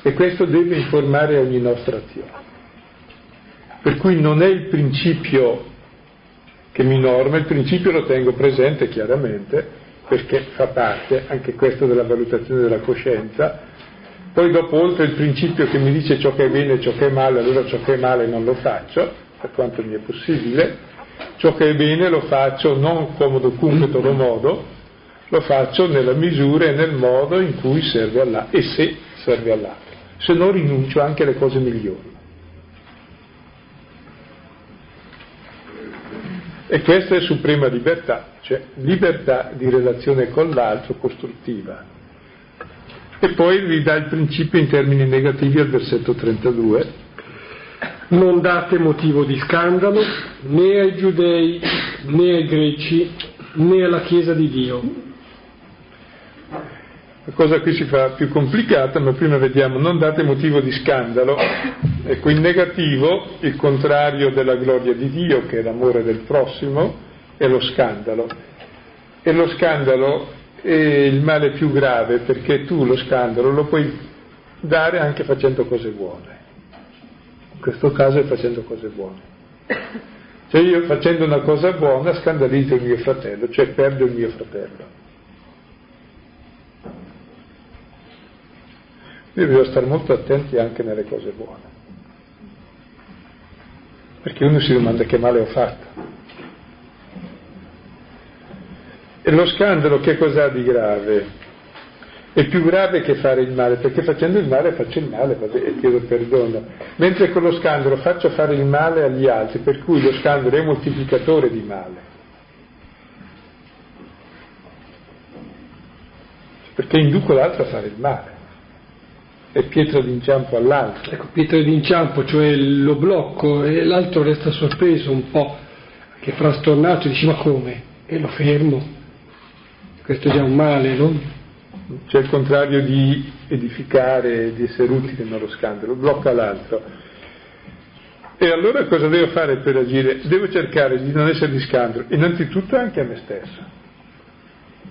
E questo deve informare ogni nostra azione. Per cui non è il principio che mi norma, il principio lo tengo presente chiaramente, perché fa parte anche questo della valutazione della coscienza, poi dopo oltre il principio che mi dice ciò che è bene e ciò che è male, allora ciò che è male non lo faccio, per quanto mi è possibile, ciò che è bene lo faccio non comodo cum todo modo, lo faccio nella misura e nel modo in cui serve all'altro e se serve all'altro, se no rinuncio anche alle cose migliori. E questa è suprema libertà, cioè libertà di relazione con l'altro costruttiva. E poi vi dà il principio in termini negativi al versetto 32. Non date motivo di scandalo né ai giudei né ai greci né alla Chiesa di Dio. La cosa qui si fa più complicata, ma prima vediamo, non date motivo di scandalo. Ecco, in negativo il contrario della gloria di Dio, che è l'amore del prossimo, è lo scandalo. E lo scandalo è il male più grave perché tu lo scandalo lo puoi dare anche facendo cose buone. In questo caso è facendo cose buone. Cioè io facendo una cosa buona scandalizzo il mio fratello, cioè perdo il mio fratello. Io bisogna stare molto attenti anche nelle cose buone. Perché uno si domanda che male ho fatto. E lo scandalo che cos'ha di grave? È più grave che fare il male, perché facendo il male faccio il male vabbè, e chiedo perdono. Mentre con lo scandalo faccio fare il male agli altri, per cui lo scandalo è moltiplicatore di male. Perché induco l'altro a fare il male. È pietra d'inciampo all'altro. Ecco, pietra d'inciampo, cioè lo blocco e l'altro resta sorpreso un po', che frastornato, dice ma come? E lo fermo questo è già un male, no? C'è il contrario di edificare, di essere utile nello scandalo, blocca l'altro. E allora cosa devo fare per agire? Devo cercare di non essere di scandalo, innanzitutto anche a me stesso.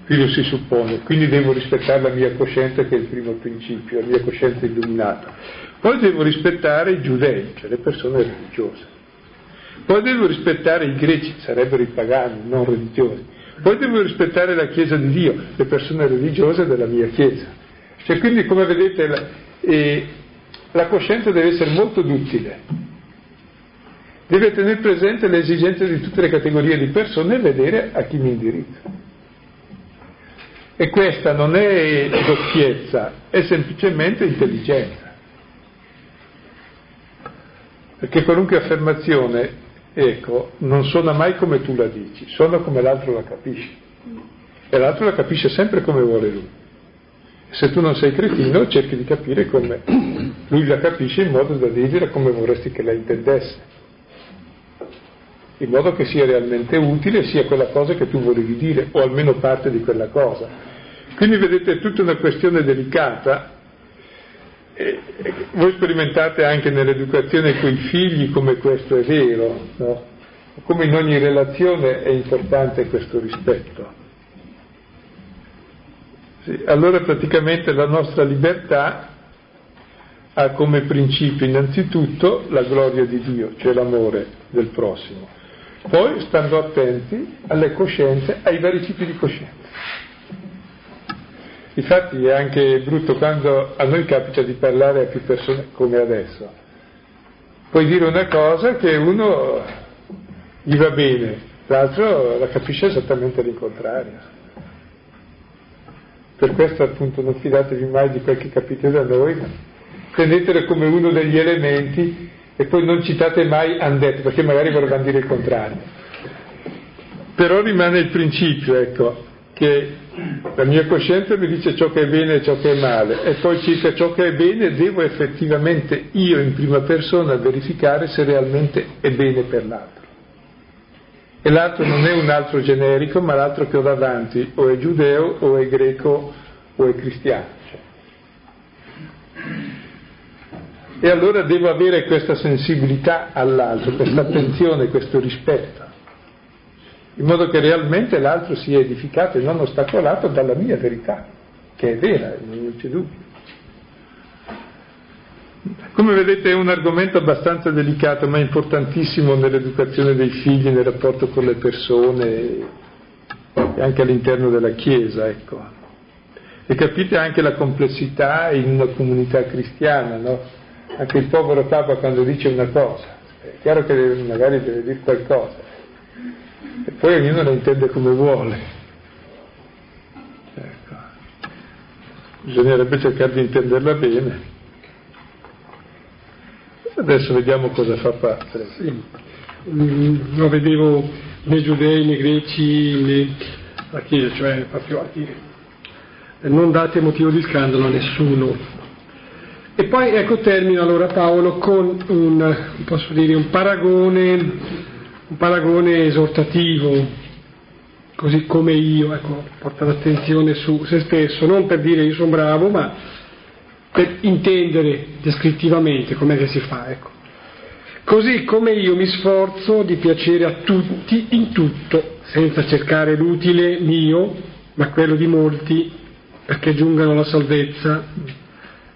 Qui lo si suppone, quindi devo rispettare la mia coscienza che è il primo principio, la mia coscienza illuminata. Poi devo rispettare i giudei, cioè le persone religiose. Poi devo rispettare i greci, sarebbero i pagani, non religiosi. Poi devo rispettare la Chiesa di Dio, le persone religiose della mia Chiesa. Cioè, quindi, come vedete, la, eh, la coscienza deve essere molto duttile. Deve tenere presente le esigenze di tutte le categorie di persone e vedere a chi mi indirizzo. E questa non è doppiezza, è semplicemente intelligenza. Perché qualunque affermazione ecco, non suona mai come tu la dici, suona come l'altro la capisce. E l'altro la capisce sempre come vuole lui. Se tu non sei cretino, cerchi di capire come lui la capisce in modo da dirgliela come vorresti che la intendesse. In modo che sia realmente utile, sia quella cosa che tu volevi dire, o almeno parte di quella cosa. Quindi vedete, è tutta una questione delicata e, voi sperimentate anche nell'educazione con i figli come questo è vero, no? come in ogni relazione è importante questo rispetto. Sì, allora praticamente la nostra libertà ha come principio innanzitutto la gloria di Dio, cioè l'amore del prossimo, poi stando attenti alle coscienze, ai vari tipi di coscienza. Infatti è anche brutto quando a noi capita di parlare a più persone come adesso. Puoi dire una cosa che uno gli va bene, l'altro la capisce esattamente l'incontrario. Per questo appunto non fidatevi mai di quel che capite da noi, prendetelo come uno degli elementi e poi non citate mai andetto, perché magari vorranno dire il contrario. Però rimane il principio, ecco, che la mia coscienza mi dice ciò che è bene e ciò che è male e poi circa ciò che è bene devo effettivamente io in prima persona verificare se realmente è bene per l'altro. E l'altro non è un altro generico, ma l'altro che ho davanti o è giudeo o è greco o è cristiano. E allora devo avere questa sensibilità all'altro, questa attenzione, questo rispetto in modo che realmente l'altro sia edificato e non ostacolato dalla mia verità, che è vera, non c'è dubbio. Come vedete è un argomento abbastanza delicato ma importantissimo nell'educazione dei figli, nel rapporto con le persone e anche all'interno della Chiesa, ecco. E capite anche la complessità in una comunità cristiana, no? Anche il povero Papa quando dice una cosa, è chiaro che magari deve dire qualcosa, e poi ognuno la intende come vuole. Ecco. Bisognerebbe cercare di intenderla bene. Adesso vediamo cosa fa Patre. Sì. Mm, lo vedevo nei giudei, nei greci, nei... la Chiesa, cioè proprio a dire non date motivo di scandalo a nessuno. E poi ecco termina allora Paolo con un, un paragone, un paragone esortativo, così come io, ecco, porta l'attenzione su se stesso, non per dire io sono bravo, ma per intendere descrittivamente com'è che si fa, ecco. Così come io mi sforzo di piacere a tutti in tutto, senza cercare l'utile mio, ma quello di molti, perché giungano alla salvezza.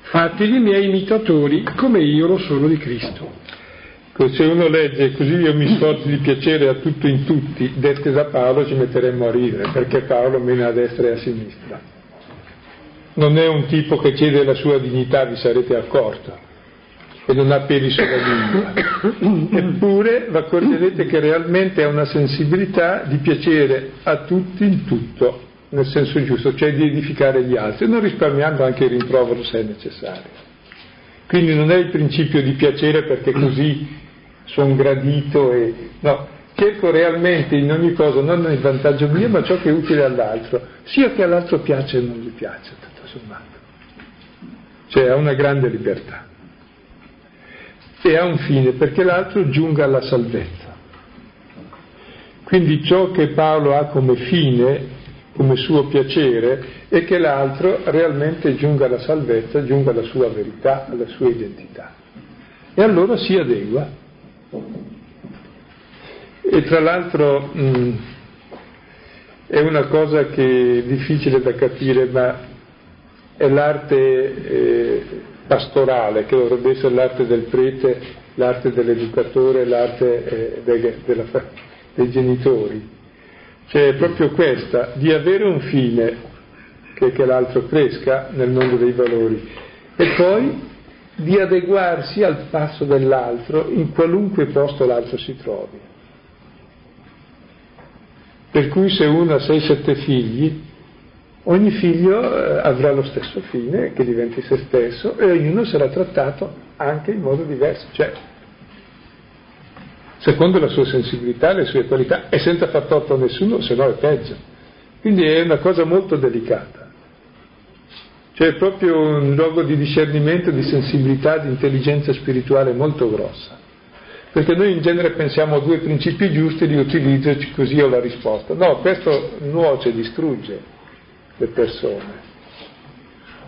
Fatevi miei imitatori come io lo sono di Cristo. Se uno legge così io mi sforzo di piacere a tutto in tutti, dette da Paolo ci metteremmo a ridere, perché Paolo mena a destra e a sinistra non è un tipo che chiede la sua dignità, vi sarete accorto, e non ha peli sulla lingua. Eppure vi accorgerete che realmente ha una sensibilità di piacere a tutti in tutto, nel senso giusto, cioè di edificare gli altri, non risparmiando anche il rimprovero se è necessario. Quindi non è il principio di piacere perché così sono gradito e... no, cerco realmente in ogni cosa non il vantaggio mio ma ciò che è utile all'altro, sia che all'altro piace o non gli piace sommato. Cioè ha una grande libertà. E ha un fine, perché l'altro giunga alla salvezza. Quindi ciò che Paolo ha come fine, come suo piacere, è che l'altro realmente giunga alla salvezza, giunga alla sua verità, alla sua identità. E allora si adegua. E tra l'altro mh, è una cosa che è difficile da capire, ma è l'arte eh, pastorale, che dovrebbe essere l'arte del prete, l'arte dell'educatore, l'arte eh, dei, della, dei genitori. Cioè è proprio questa, di avere un fine, che, che l'altro cresca nel mondo dei valori, e poi di adeguarsi al passo dell'altro in qualunque posto l'altro si trovi. Per cui se uno ha 6-7 figli, Ogni figlio eh, avrà lo stesso fine, che diventi se stesso, e ognuno sarà trattato anche in modo diverso, cioè secondo la sua sensibilità, le sue qualità, e senza far torto a nessuno, se no è peggio. Quindi è una cosa molto delicata. Cioè è proprio un luogo di discernimento, di sensibilità, di intelligenza spirituale molto grossa. Perché noi in genere pensiamo a due principi giusti, li utilizzo e così ho la risposta. No, questo nuoce, distrugge le persone.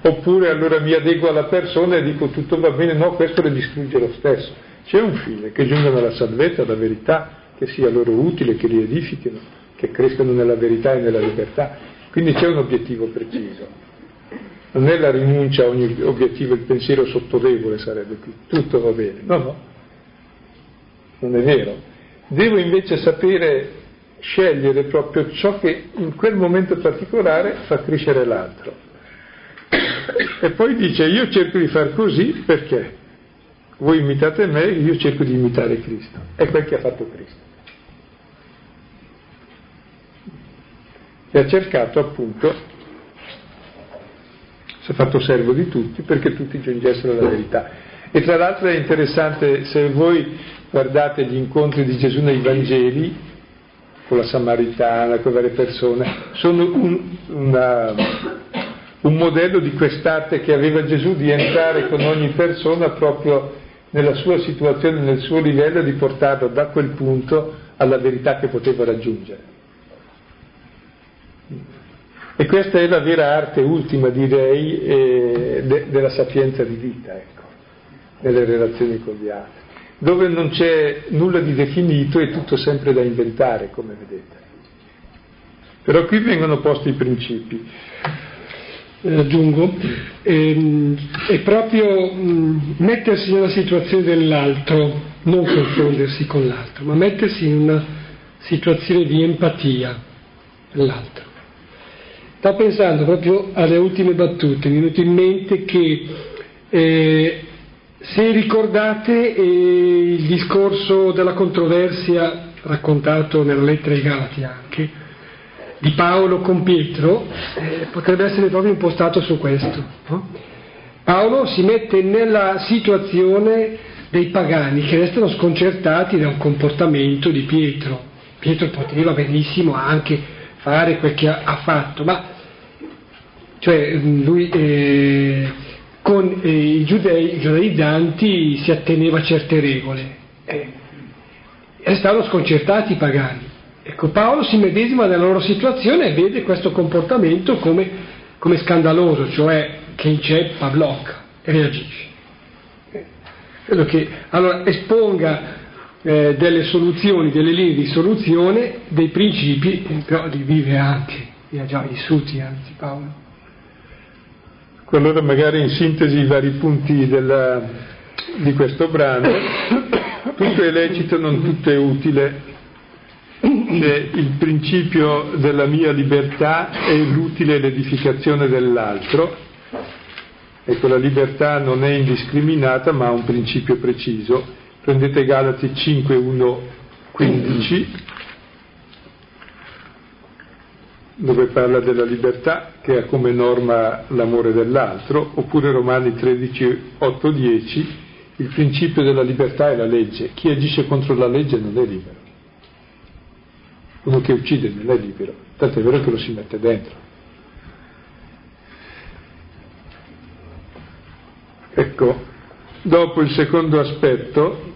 Oppure allora mi adeguo alla persona e dico tutto va bene, no, questo le distrugge lo stesso. C'è un fine, che giungano alla salvezza, alla verità, che sia loro utile, che li edifichino, che crescano nella verità e nella libertà. Quindi c'è un obiettivo preciso. Non è la rinuncia a ogni obiettivo, il pensiero sottodebole sarebbe qui, tutto va bene. No, no, non è vero. Devo invece sapere scegliere proprio ciò che in quel momento particolare fa crescere l'altro. E poi dice io cerco di far così perché voi imitate me, io cerco di imitare Cristo. È quel che ha fatto Cristo. E ha cercato appunto, si è fatto servo di tutti perché tutti giungessero alla verità. E tra l'altro è interessante, se voi guardate gli incontri di Gesù nei Vangeli, con la Samaritana, con varie persone, sono un, una, un modello di quest'arte che aveva Gesù di entrare con ogni persona proprio nella sua situazione, nel suo livello, di portarlo da quel punto alla verità che poteva raggiungere. E questa è la vera arte ultima, direi, eh, de- della sapienza di vita, ecco, nelle relazioni con gli altri dove non c'è nulla di definito è tutto sempre da inventare, come vedete. Però qui vengono posti i principi. eh, aggiungo, ehm, è proprio mh, mettersi nella situazione dell'altro, non confondersi con l'altro, ma mettersi in una situazione di empatia dell'altro. Sto pensando proprio alle ultime battute, mi è venuto in mente che eh, se ricordate eh, il discorso della controversia raccontato nella lettera ai Galati anche, di Paolo con Pietro, eh, potrebbe essere proprio impostato su questo. No? Paolo si mette nella situazione dei pagani che restano sconcertati da un comportamento di Pietro. Pietro poteva benissimo anche fare quel che ha fatto, ma cioè lui eh, con eh, i giudei, giudaizzanti si atteneva a certe regole. Eh, e stavano sconcertati i pagani. Ecco, Paolo si medesima nella loro situazione e vede questo comportamento come, come scandaloso, cioè che inceppa, blocca e reagisce. Credo che allora esponga eh, delle soluzioni, delle linee di soluzione, dei principi, però li vive anche, li ha già vissuti anzi Paolo. Allora magari in sintesi i vari punti della, di questo brano, tutto è lecito, non tutto è utile, che il principio della mia libertà è l'utile e l'edificazione dell'altro. Ecco, la libertà non è indiscriminata ma ha un principio preciso. Prendete Galati 5, 1, 15, dove parla della libertà che ha come norma l'amore dell'altro, oppure Romani 13, 8, 10, il principio della libertà è la legge. Chi agisce contro la legge non è libero uno che uccide non è libero, tanto è vero che lo si mette dentro. Ecco, dopo il secondo aspetto,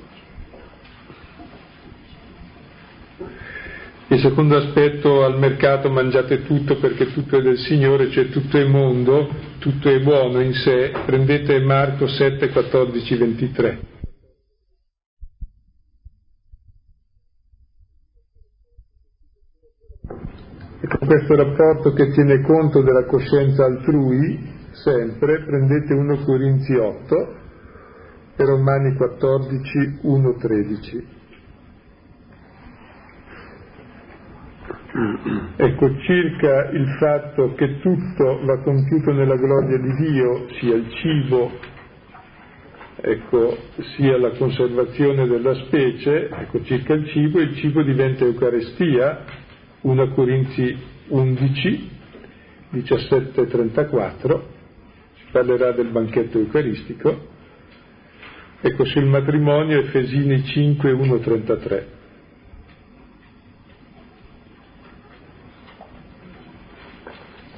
il secondo aspetto al mercato mangiate tutto perché tutto è del Signore, cioè tutto è mondo, tutto è buono in sé, prendete Marco 7, 14, 23. con questo rapporto che tiene conto della coscienza altrui, sempre, prendete 1 Corinzi 8 e Romani 14, 1, 13. Ecco, circa il fatto che tutto va compiuto nella gloria di Dio, sia il cibo, ecco, sia la conservazione della specie, ecco, circa il cibo, il cibo diventa Eucaristia, 1 Corinzi 11, 17-34, si parlerà del banchetto eucaristico, ecco sul matrimonio Efesini 5, 1, 33.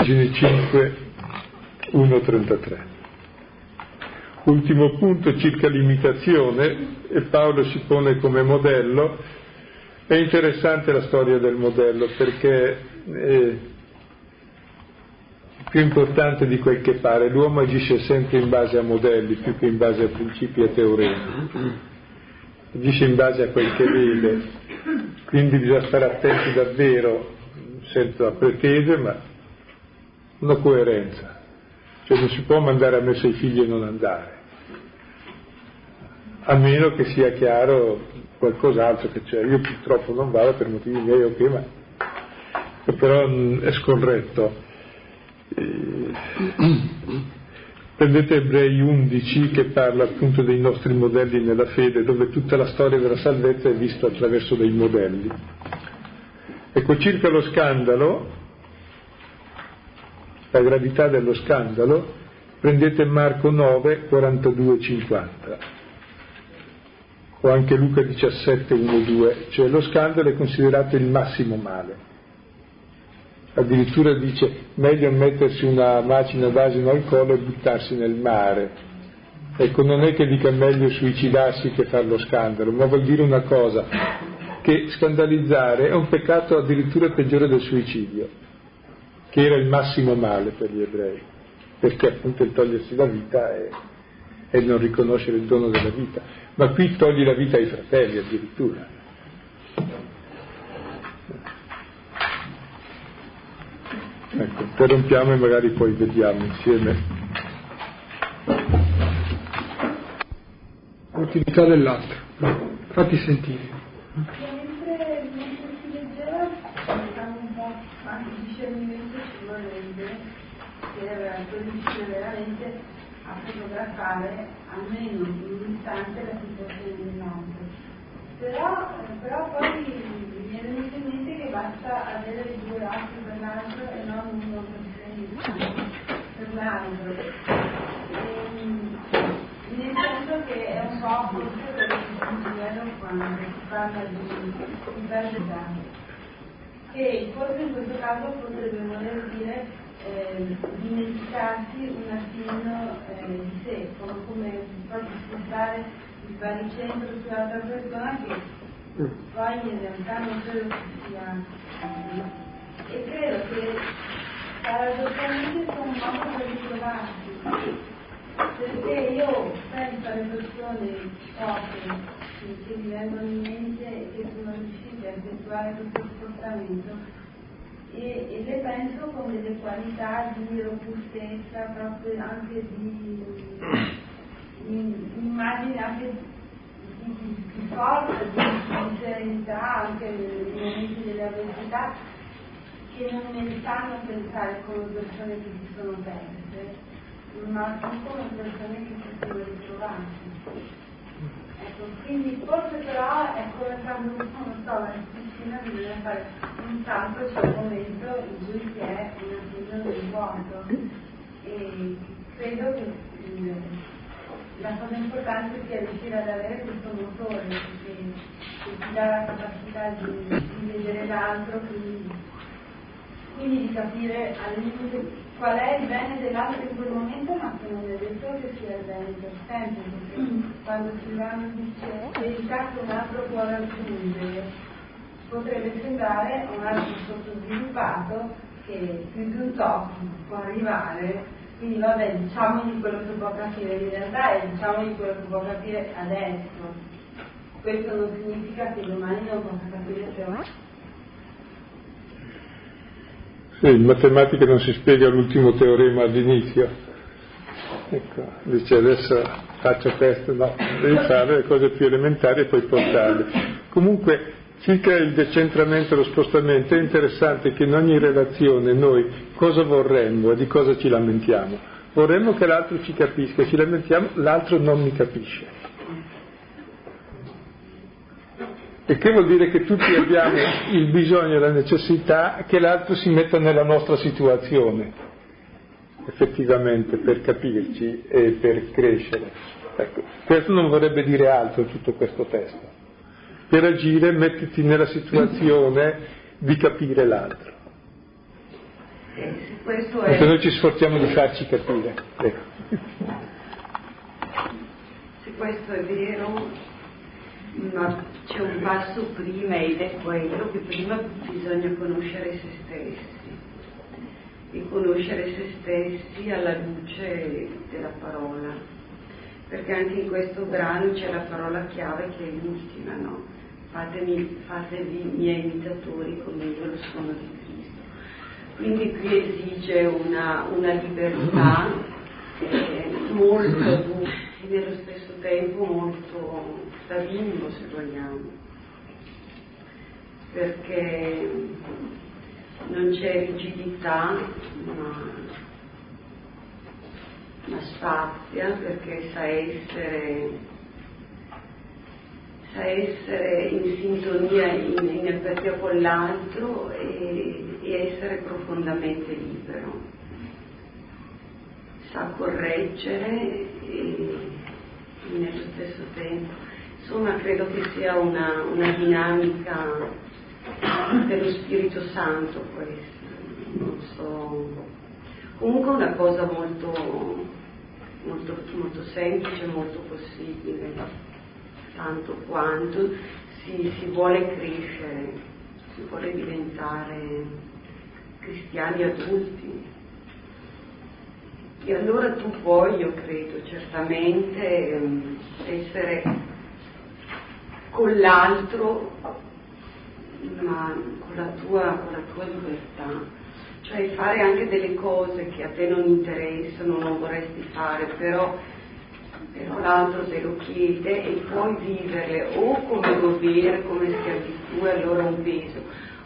Efesini 5, 1, 33. Ultimo punto circa l'imitazione, e Paolo si pone come modello, è interessante la storia del modello perché è più importante di quel che pare. L'uomo agisce sempre in base a modelli più che in base a principi e teoremi. Agisce in base a quel che vede. Quindi bisogna stare attenti davvero, senza pretese, ma una coerenza. Cioè non si può mandare a messa i figli e non andare. A meno che sia chiaro qualcos'altro che c'è. Io purtroppo non vado per motivi miei, ok, ma però mm, è scorretto. Prendete Ebrei 11 che parla appunto dei nostri modelli nella fede, dove tutta la storia della salvezza è vista attraverso dei modelli. Ecco, circa lo scandalo, la gravità dello scandalo, prendete Marco 9, 42, 50 o anche Luca 17, 1, 2, cioè lo scandalo è considerato il massimo male. Addirittura dice meglio mettersi una macina d'asino al collo e buttarsi nel mare. Ecco, non è che dica meglio suicidarsi che fare lo scandalo, ma vuol dire una cosa, che scandalizzare è un peccato addirittura peggiore del suicidio, che era il massimo male per gli ebrei, perché appunto il togliersi la vita è, è il non riconoscere il dono della vita ma qui togli la vita ai fratelli addirittura. Ecco, interrompiamo e magari poi vediamo insieme. L'utilità dell'altro, fatti sentire. Mentre, mentre si leggeva, diciamo un po' anche discernimento ci vorrebbe per riuscire veramente a fotografare almeno in un istante la situazione dell'altro. Però, però poi mi venuto in mente che basta avere due occhi per l'altro e non uno per l'altro. E, nel senso che è un po' forse quello che succede quando si parla di, di perdita, che forse in questo caso potrebbe voler dire eh, dimenticarsi un attimino eh, di sé, come, come proprio spostare il baricentro sull'altra persona che poi in realtà non credo che sia e credo che paradossalmente sia un modo per ritrovarsi. Perché io penso alle persone poche che, che mi vengono in mente e che sono riuscite a effettuare questo spostamento e, e, le penso con delle qualità di robustezza, proprio anche di, di, di immagine anche di, di forza, di, serenità anche nei momenti delle avversità che non me ne fanno pensare come persone che si sono perse ma come persone che si sono ritrovate. Ecco, quindi forse però è come quando uno stava in piscina bisogna fare un salto c'è un momento in cui si è un attimino del vuoto. E credo che eh, la cosa importante sia riuscire ad avere questo motore che, che ti dà la capacità di, di vedere l'altro, quindi, quindi di capire al limite qual è il bene dell'altro in quel momento, ma che non è detto che sia il bene per sempre, perché quando Silvano dice che un altro può raggiungere, potrebbe sembrare un altro sottosviluppato che più di un top può arrivare, quindi vabbè diciamogli quello che può capire in realtà e diciamogli quello che può capire adesso. Questo non significa che domani non possa capire però sì, in matematica non si spiega l'ultimo teorema all'inizio. Ecco, dice adesso faccio questo, no, devi fare le cose più elementari e poi portarle. Comunque, circa il decentramento e lo spostamento, è interessante che in ogni relazione noi cosa vorremmo e di cosa ci lamentiamo. Vorremmo che l'altro ci capisca, ci lamentiamo, l'altro non mi capisce. E che vuol dire che tutti abbiamo il bisogno e la necessità che l'altro si metta nella nostra situazione, effettivamente, per capirci e per crescere. Ecco, questo non vorrebbe dire altro tutto questo testo. Per agire mettiti nella situazione di capire l'altro. È... Se noi ci sforziamo di farci capire. Ecco. Se questo è vero, ma c'è un passo prima ed è quello che prima bisogna conoscere se stessi. E conoscere se stessi alla luce della parola. Perché anche in questo brano c'è la parola chiave che è l'ultima no? Fatemi, fatevi miei imitatori come io lo sono di Cristo. Quindi qui esige una, una libertà eh, molto e nello stesso tempo molto bimbo se vogliamo, perché non c'è rigidità, ma, ma spazia perché sa essere, sa essere in sintonia, in, in empatia con l'altro e, e essere profondamente libero. Sa correggere e nello stesso tempo Insomma, credo che sia una, una dinamica dello Spirito Santo questa, non so. Comunque una cosa molto, molto, molto semplice, molto possibile, tanto quanto si, si vuole crescere, si vuole diventare cristiani adulti. E allora tu puoi, io credo, certamente ehm, essere con l'altro ma con la tua, con la tua libertà, cioè fare anche delle cose che a te non interessano, non vorresti fare, però, però l'altro te lo chiede e puoi viverle o come dovere, come schiavitù, e allora un peso,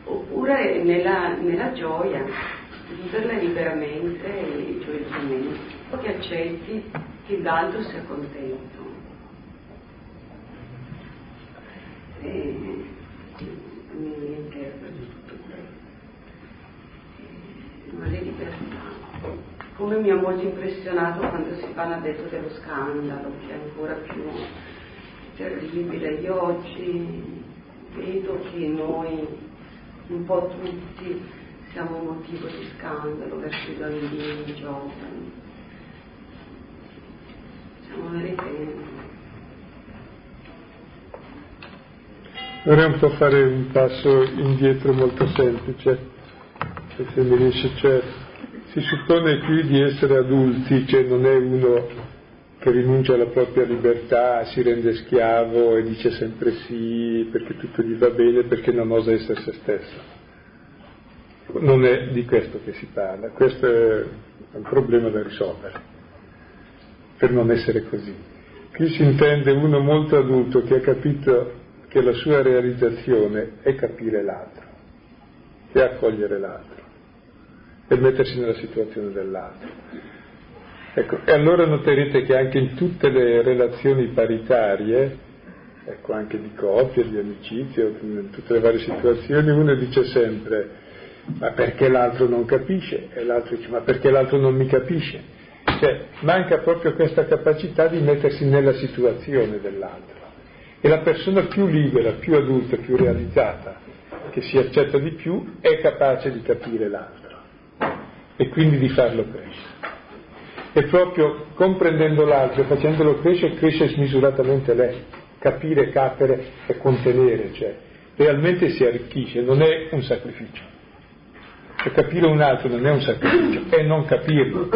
oppure nella, nella gioia, viverla liberamente e gioiosamente, che accetti che l'altro sia contento. E, mi interpreta tutto questo. Ma le libertà. Come mi ha molto impressionato quando si parla adesso dello scandalo, che è ancora più terribile. Io oggi vedo che noi, un po' tutti, siamo un motivo di scandalo verso i bambini, i giovani. Siamo veramente Vorrei un po' fare un passo indietro molto semplice, se mi riesce, cioè, si suppone qui di essere adulti, cioè non è uno che rinuncia alla propria libertà, si rende schiavo e dice sempre sì perché tutto gli va bene, perché non osa essere se stesso. Non è di questo che si parla, questo è un problema da risolvere, per non essere così. Qui si intende uno molto adulto che ha capito che la sua realizzazione è capire l'altro, è accogliere l'altro, e mettersi nella situazione dell'altro. Ecco, e allora noterete che anche in tutte le relazioni paritarie, ecco, anche di coppia, di amicizia, in tutte le varie situazioni, uno dice sempre, ma perché l'altro non capisce? E l'altro dice, ma perché l'altro non mi capisce? Cioè, manca proprio questa capacità di mettersi nella situazione dell'altro. E la persona più libera, più adulta, più realizzata, che si accetta di più, è capace di capire l'altro e quindi di farlo crescere. E proprio comprendendo l'altro e facendolo crescere, cresce smisuratamente lei. Capire, capere e contenere, cioè realmente si arricchisce, non è un sacrificio. Cioè, capire un altro non è un sacrificio, è non capirlo.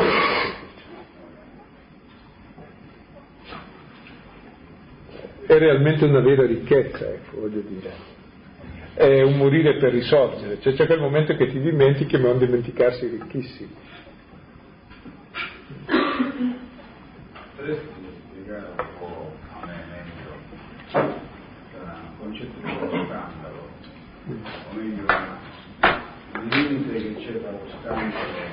È realmente una vera ricchezza, ecco, voglio dire. È un morire per risorgere, cioè c'è quel momento che ti dimentichi ma non dimenticarsi i ricchissimi. Potresti spiegare un po' a me meglio il concetto di scandalo, o meglio il limite che c'è tra lo scandalo e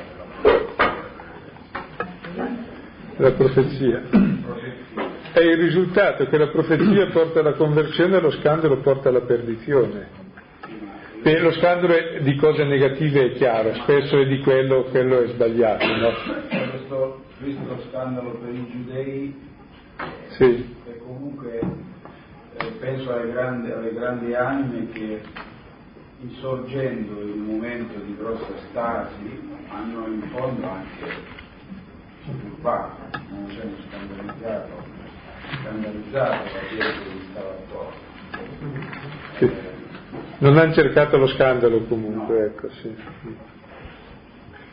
la profezia. La profezia è il risultato che la profezia porta alla conversione e lo scandalo porta alla perdizione. E lo scandalo è di cose negative è chiaro, spesso è di quello, quello è sbagliato. No? Questo, visto lo scandalo per i giudei, sì. e comunque eh, penso alle grandi, alle grandi anime che insorgendo in un momento di grossa stasi hanno in fondo anche turbato, non si hanno scandalizzato scandalizzato da quello che stava attorno. Non hanno cercato lo scandalo comunque, no. ecco, sì.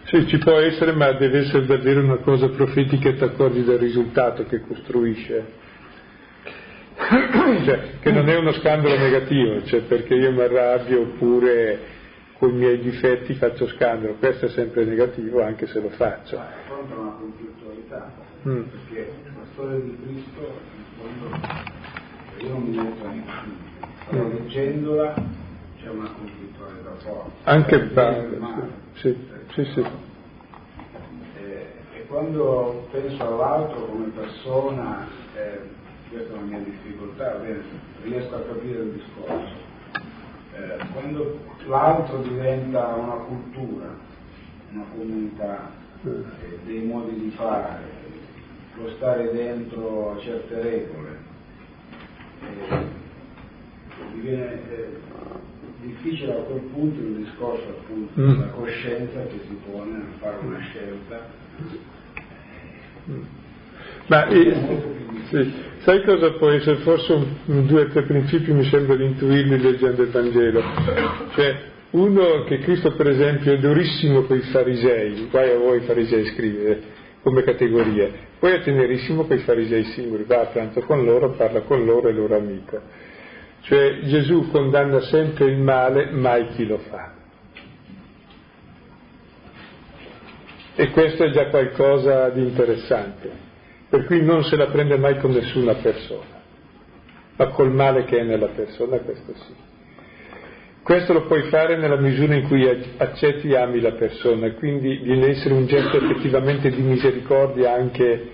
Sì, ci può essere, ma deve essere davvero una cosa profetica e ti accorgi del risultato che costruisce. cioè, che non è uno scandalo negativo, cioè perché io mi arrabbio oppure con i miei difetti faccio scandalo, questo è sempre negativo anche se lo faccio. Ma è una conflittualità, mm. perché storia di Cristo, io non mi metto nei però leggendola c'è una conflittualità forte. Anche parte, sì, sì, sì. E, e, quando penso all'altro come persona, eh, questa è una mia difficoltà, bene, riesco a capire il discorso. Eh, quando l'altro diventa una cultura, una comunità, eh, dei modi di fare, lo stare dentro certe regole. Eh, diviene eh, difficile a quel punto il discorso appunto mm. della coscienza che si pone a fare una scelta. Mm. Ma eh, sì, sai cosa può essere? Forse un, due o tre principi mi sembra di intuirli leggendo il Vangelo. Cioè, uno che Cristo per esempio è durissimo con i farisei, guai a voi farisei scrivere, come categorie, poi è tenerissimo con i farisei singoli, va a pranzo con loro, parla con loro, è loro amico. Cioè Gesù condanna sempre il male, mai chi lo fa. E questo è già qualcosa di interessante, per cui non se la prende mai con nessuna persona, ma col male che è nella persona, questo sì. Questo lo puoi fare nella misura in cui accetti e ami la persona, quindi viene a essere un gesto effettivamente di misericordia anche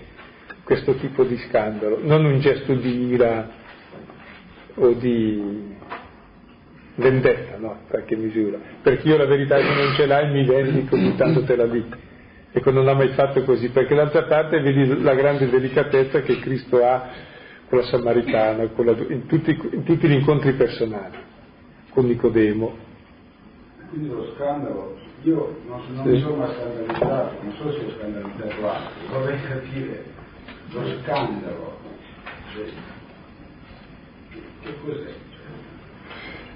questo tipo di scandalo, non un gesto di ira o di vendetta, no, in qualche misura, perché io la verità che non ce l'hai mi vendico buttandotela lì. Ecco, non l'ha mai fatto così, perché d'altra parte vedi la grande delicatezza che Cristo ha con la Samaritana, con la, in, tutti, in tutti gli incontri personali con Nicodemo. Quindi lo scandalo, io non, non sì. mi sono mai scandalizzato, non so se ho scandalizzato altri, vorrei capire lo scandalo, cioè, che cos'è?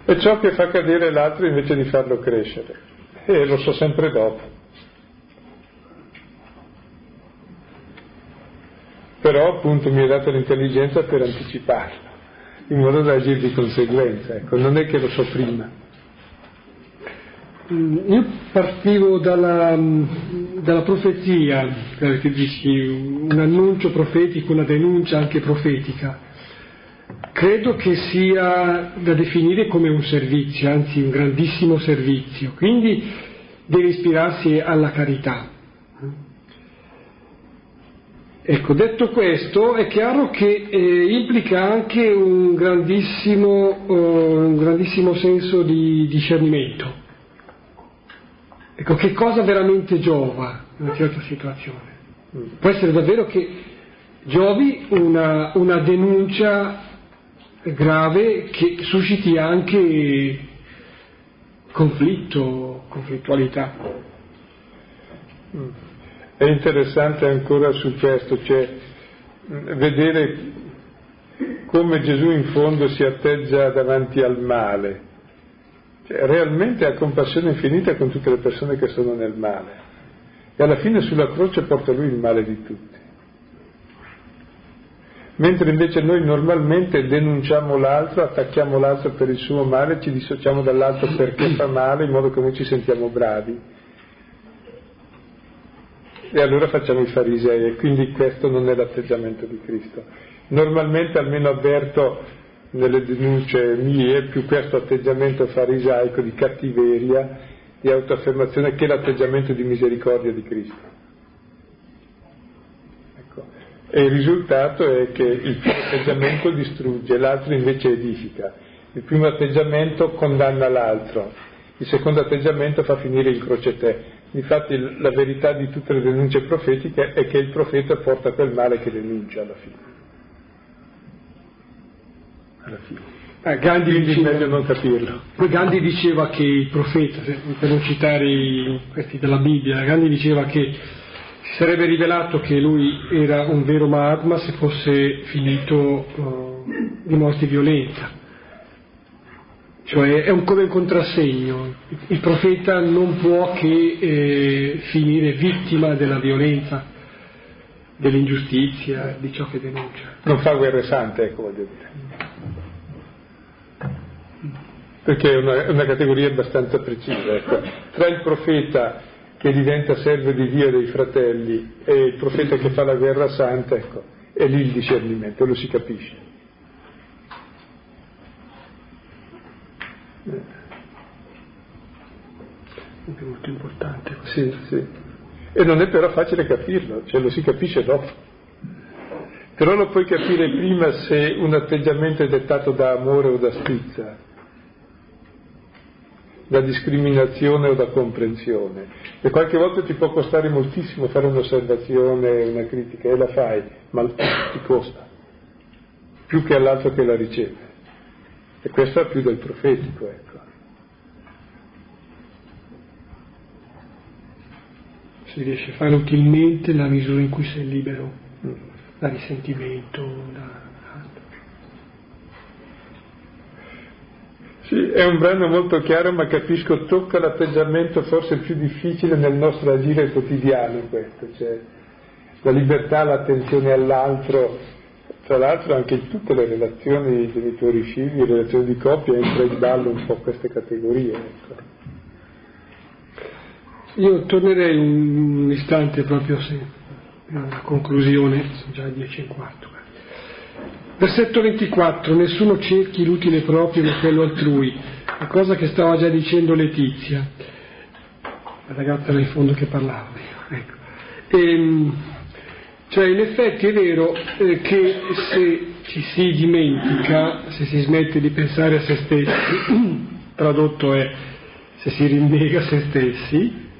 È ciò che fa cadere l'altro invece di farlo crescere, e lo so sempre dopo. Però appunto mi è data l'intelligenza per anticiparlo in modo da agire di conseguenza, ecco, non è che lo so prima. Mm, io partivo dalla, dalla profezia, che dici un annuncio profetico, una denuncia anche profetica. Credo che sia da definire come un servizio, anzi un grandissimo servizio, quindi deve ispirarsi alla carità. Ecco, detto questo, è chiaro che eh, implica anche un grandissimo, eh, un grandissimo senso di discernimento. Ecco, che cosa veramente giova in una certa situazione? Può essere davvero che giovi una, una denuncia grave che susciti anche conflitto, conflittualità. Mm. È interessante ancora su questo, cioè vedere come Gesù in fondo si atteggia davanti al male. Cioè, realmente ha compassione infinita con tutte le persone che sono nel male. E alla fine sulla croce porta lui il male di tutti. Mentre invece noi normalmente denunciamo l'altro, attacchiamo l'altro per il suo male, ci dissociamo dall'altro perché fa male, in modo che noi ci sentiamo bravi e allora facciamo i farisei e quindi questo non è l'atteggiamento di Cristo. Normalmente almeno avverto nelle denunce mie più questo atteggiamento farisaico di cattiveria, di autoaffermazione che l'atteggiamento di misericordia di Cristo. Ecco. E il risultato è che il primo atteggiamento distrugge, l'altro invece edifica. Il primo atteggiamento condanna l'altro, il secondo atteggiamento fa finire in croce te. Infatti la verità di tutte le denunce profetiche è che il profeta porta quel male che denuncia alla fine. Alla fine. Eh, Gandhi Quindi diceva, meglio non capirlo. Gandhi diceva che il profeta, per non citare questi della Bibbia, Gandhi diceva che si sarebbe rivelato che lui era un vero Mahatma se fosse finito uh, di morte violenta cioè è un, come un contrassegno, il profeta non può che eh, finire vittima della violenza, dell'ingiustizia, di ciò che denuncia. Non fa guerre sante, ecco voglio dire. Perché è una, una categoria abbastanza precisa. Ecco. Tra il profeta che diventa servo di Dio e dei fratelli e il profeta che fa la guerra santa, ecco, è lì il discernimento, lo si capisce. È molto importante. Sì, sì. E non è però facile capirlo, cioè lo si capisce dopo. Però lo puoi capire prima se un atteggiamento è dettato da amore o da stizza, da discriminazione o da comprensione. E qualche volta ti può costare moltissimo fare un'osservazione, una critica, e la fai, ma ti costa, più che all'altro che la riceve. E questo è più del profetico, ecco. Si riesce a fare utilmente la misura in cui sei libero da risentimento, da... Sì, è un brano molto chiaro, ma capisco, tocca l'atteggiamento forse più difficile nel nostro agire quotidiano questo, cioè la libertà, l'attenzione all'altro, tra l'altro anche in tutte le relazioni genitori-figli, relazioni di coppia, entra in ballo un po' queste categorie. Ecco. Io tornerei un istante proprio se, alla conclusione, sono già 10 e quarto. Versetto 24, nessuno cerchi l'utile proprio ma quello altrui, la cosa che stava già dicendo Letizia, la ragazza là in fondo che parlava. Ecco. E, ehm, cioè in effetti è vero eh, che se ci si dimentica, se si smette di pensare a se stessi, tradotto è se si rinnega se stessi,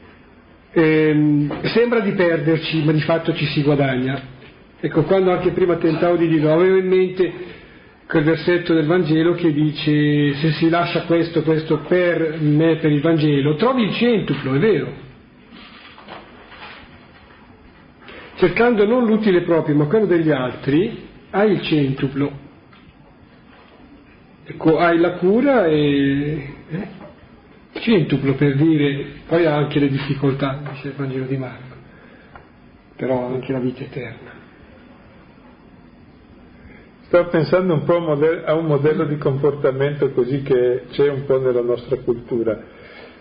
ehm, sembra di perderci, ma di fatto ci si guadagna. Ecco, quando anche prima tentavo di dirlo, avevo in mente quel versetto del Vangelo che dice se si lascia questo, questo per me, per il Vangelo, trovi il centuplo, è vero, cercando non l'utile proprio ma quello degli altri, hai il centuplo. Ecco, hai la cura e eh, centuplo per dire, poi ha anche le difficoltà, dice il Vangelo di Marco, però anche la vita eterna. Stavo pensando un po' a un modello di comportamento così che c'è un po' nella nostra cultura.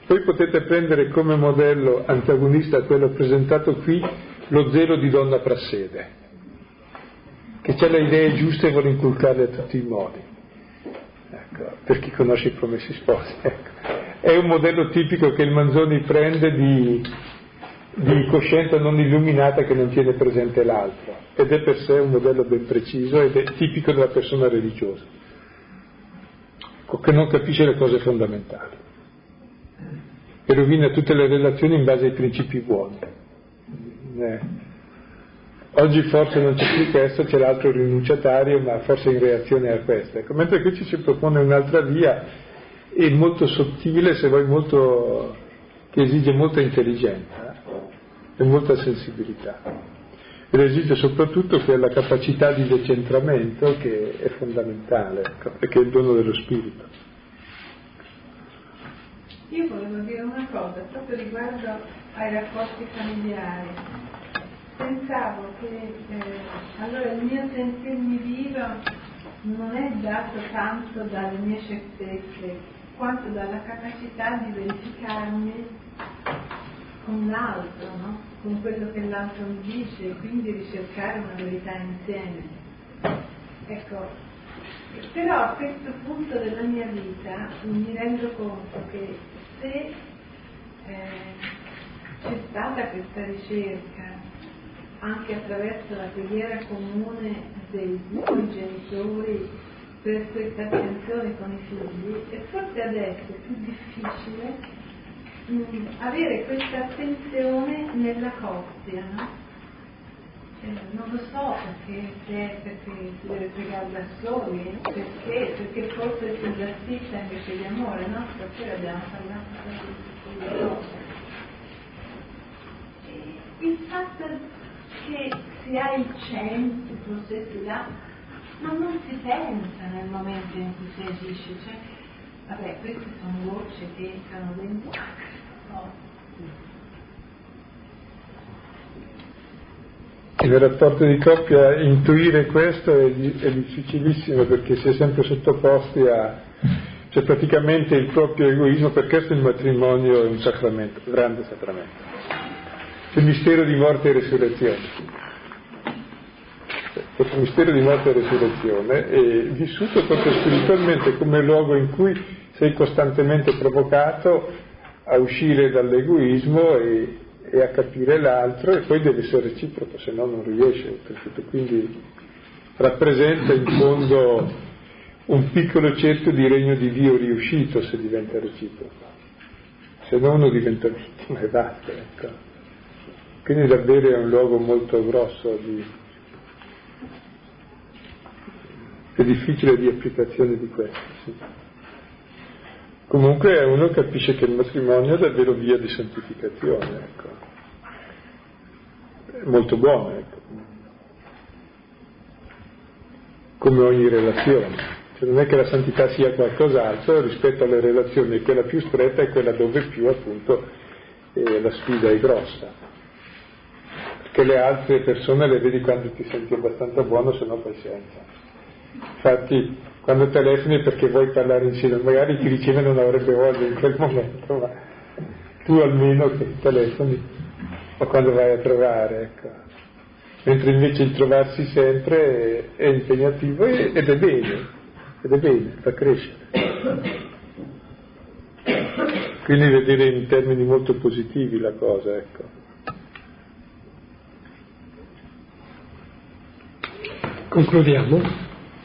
Poi potete prendere come modello antagonista quello presentato qui lo zelo di donna prassede, che ha le idee giuste e vuole inculcarle a tutti i modi, ecco, per chi conosce i promessi sposi. Ecco. È un modello tipico che il Manzoni prende di, di coscienza non illuminata che non tiene presente l'altro ed è per sé un modello ben preciso ed è tipico della persona religiosa, che non capisce le cose fondamentali e rovina tutte le relazioni in base ai principi buoni. Eh. Oggi forse non c'è più questo, c'è l'altro rinunciatario, ma forse in reazione a questo. Ecco, mentre qui ci si propone un'altra via, e molto sottile, se vuoi molto, che esige molta intelligenza eh, e molta sensibilità. Ed esige soprattutto quella capacità di decentramento che è fondamentale, e che è il dono dello spirito. Io volevo dire una cosa proprio riguardo ai rapporti familiari. Pensavo che eh, allora il mio sentirmi viva non è dato tanto dalle mie certezze quanto dalla capacità di verificarmi con l'altro, no? con quello che l'altro mi dice e quindi ricercare una verità insieme. Ecco, però a questo punto della mia vita mi rendo conto che se eh, c'è stata questa ricerca anche attraverso la preghiera comune dei due genitori per questa attenzione con i figli e forse adesso è più difficile mh, mm, avere questa attenzione nella coppia, no? eh, non lo so perché, se, perché si deve pregare da soli, perché, perché forse si esercita invece di amore, no? Stasera abbiamo parlato di queste cose il fatto che si ha il centro, se si dà, ma non si pensa nel momento in cui si agisce, cioè, vabbè, queste sono voci che entrano dentro. Oh. Nel rapporto di coppia intuire questo è, è difficilissimo perché si è sempre sottoposti a, cioè praticamente il proprio egoismo, per questo il matrimonio è un sacramento, un grande sacramento il mistero di morte e resurrezione. Questo mistero di morte e resurrezione è vissuto proprio spiritualmente come luogo in cui sei costantemente provocato a uscire dall'egoismo e, e a capire l'altro e poi deve essere reciproco, se no non riesce. Quindi rappresenta in fondo un piccolo cerchio di regno di Dio riuscito se diventa reciproco, se no uno diventa vittima e basta. Ecco. Quindi davvero è un luogo molto grosso di... è difficile di applicazione di questo. Sì. Comunque uno capisce che il matrimonio è davvero via di santificazione, ecco. È molto buono, ecco. Come ogni relazione. Cioè non è che la santità sia qualcos'altro rispetto alle relazioni, quella più stretta è quella dove più appunto eh, la sfida è grossa. che le altre persone le vedi quando ti senti abbastanza buono, se no poi senza. Infatti quando telefoni perché vuoi parlare insieme, magari chi riceve non avrebbe voglia in quel momento, ma tu almeno che telefoni o quando vai a trovare, ecco. Mentre invece il trovarsi sempre è, è impegnativo ed è bene, ed è bene, fa crescere. Quindi vedere in termini molto positivi la cosa, ecco. Concludiamo.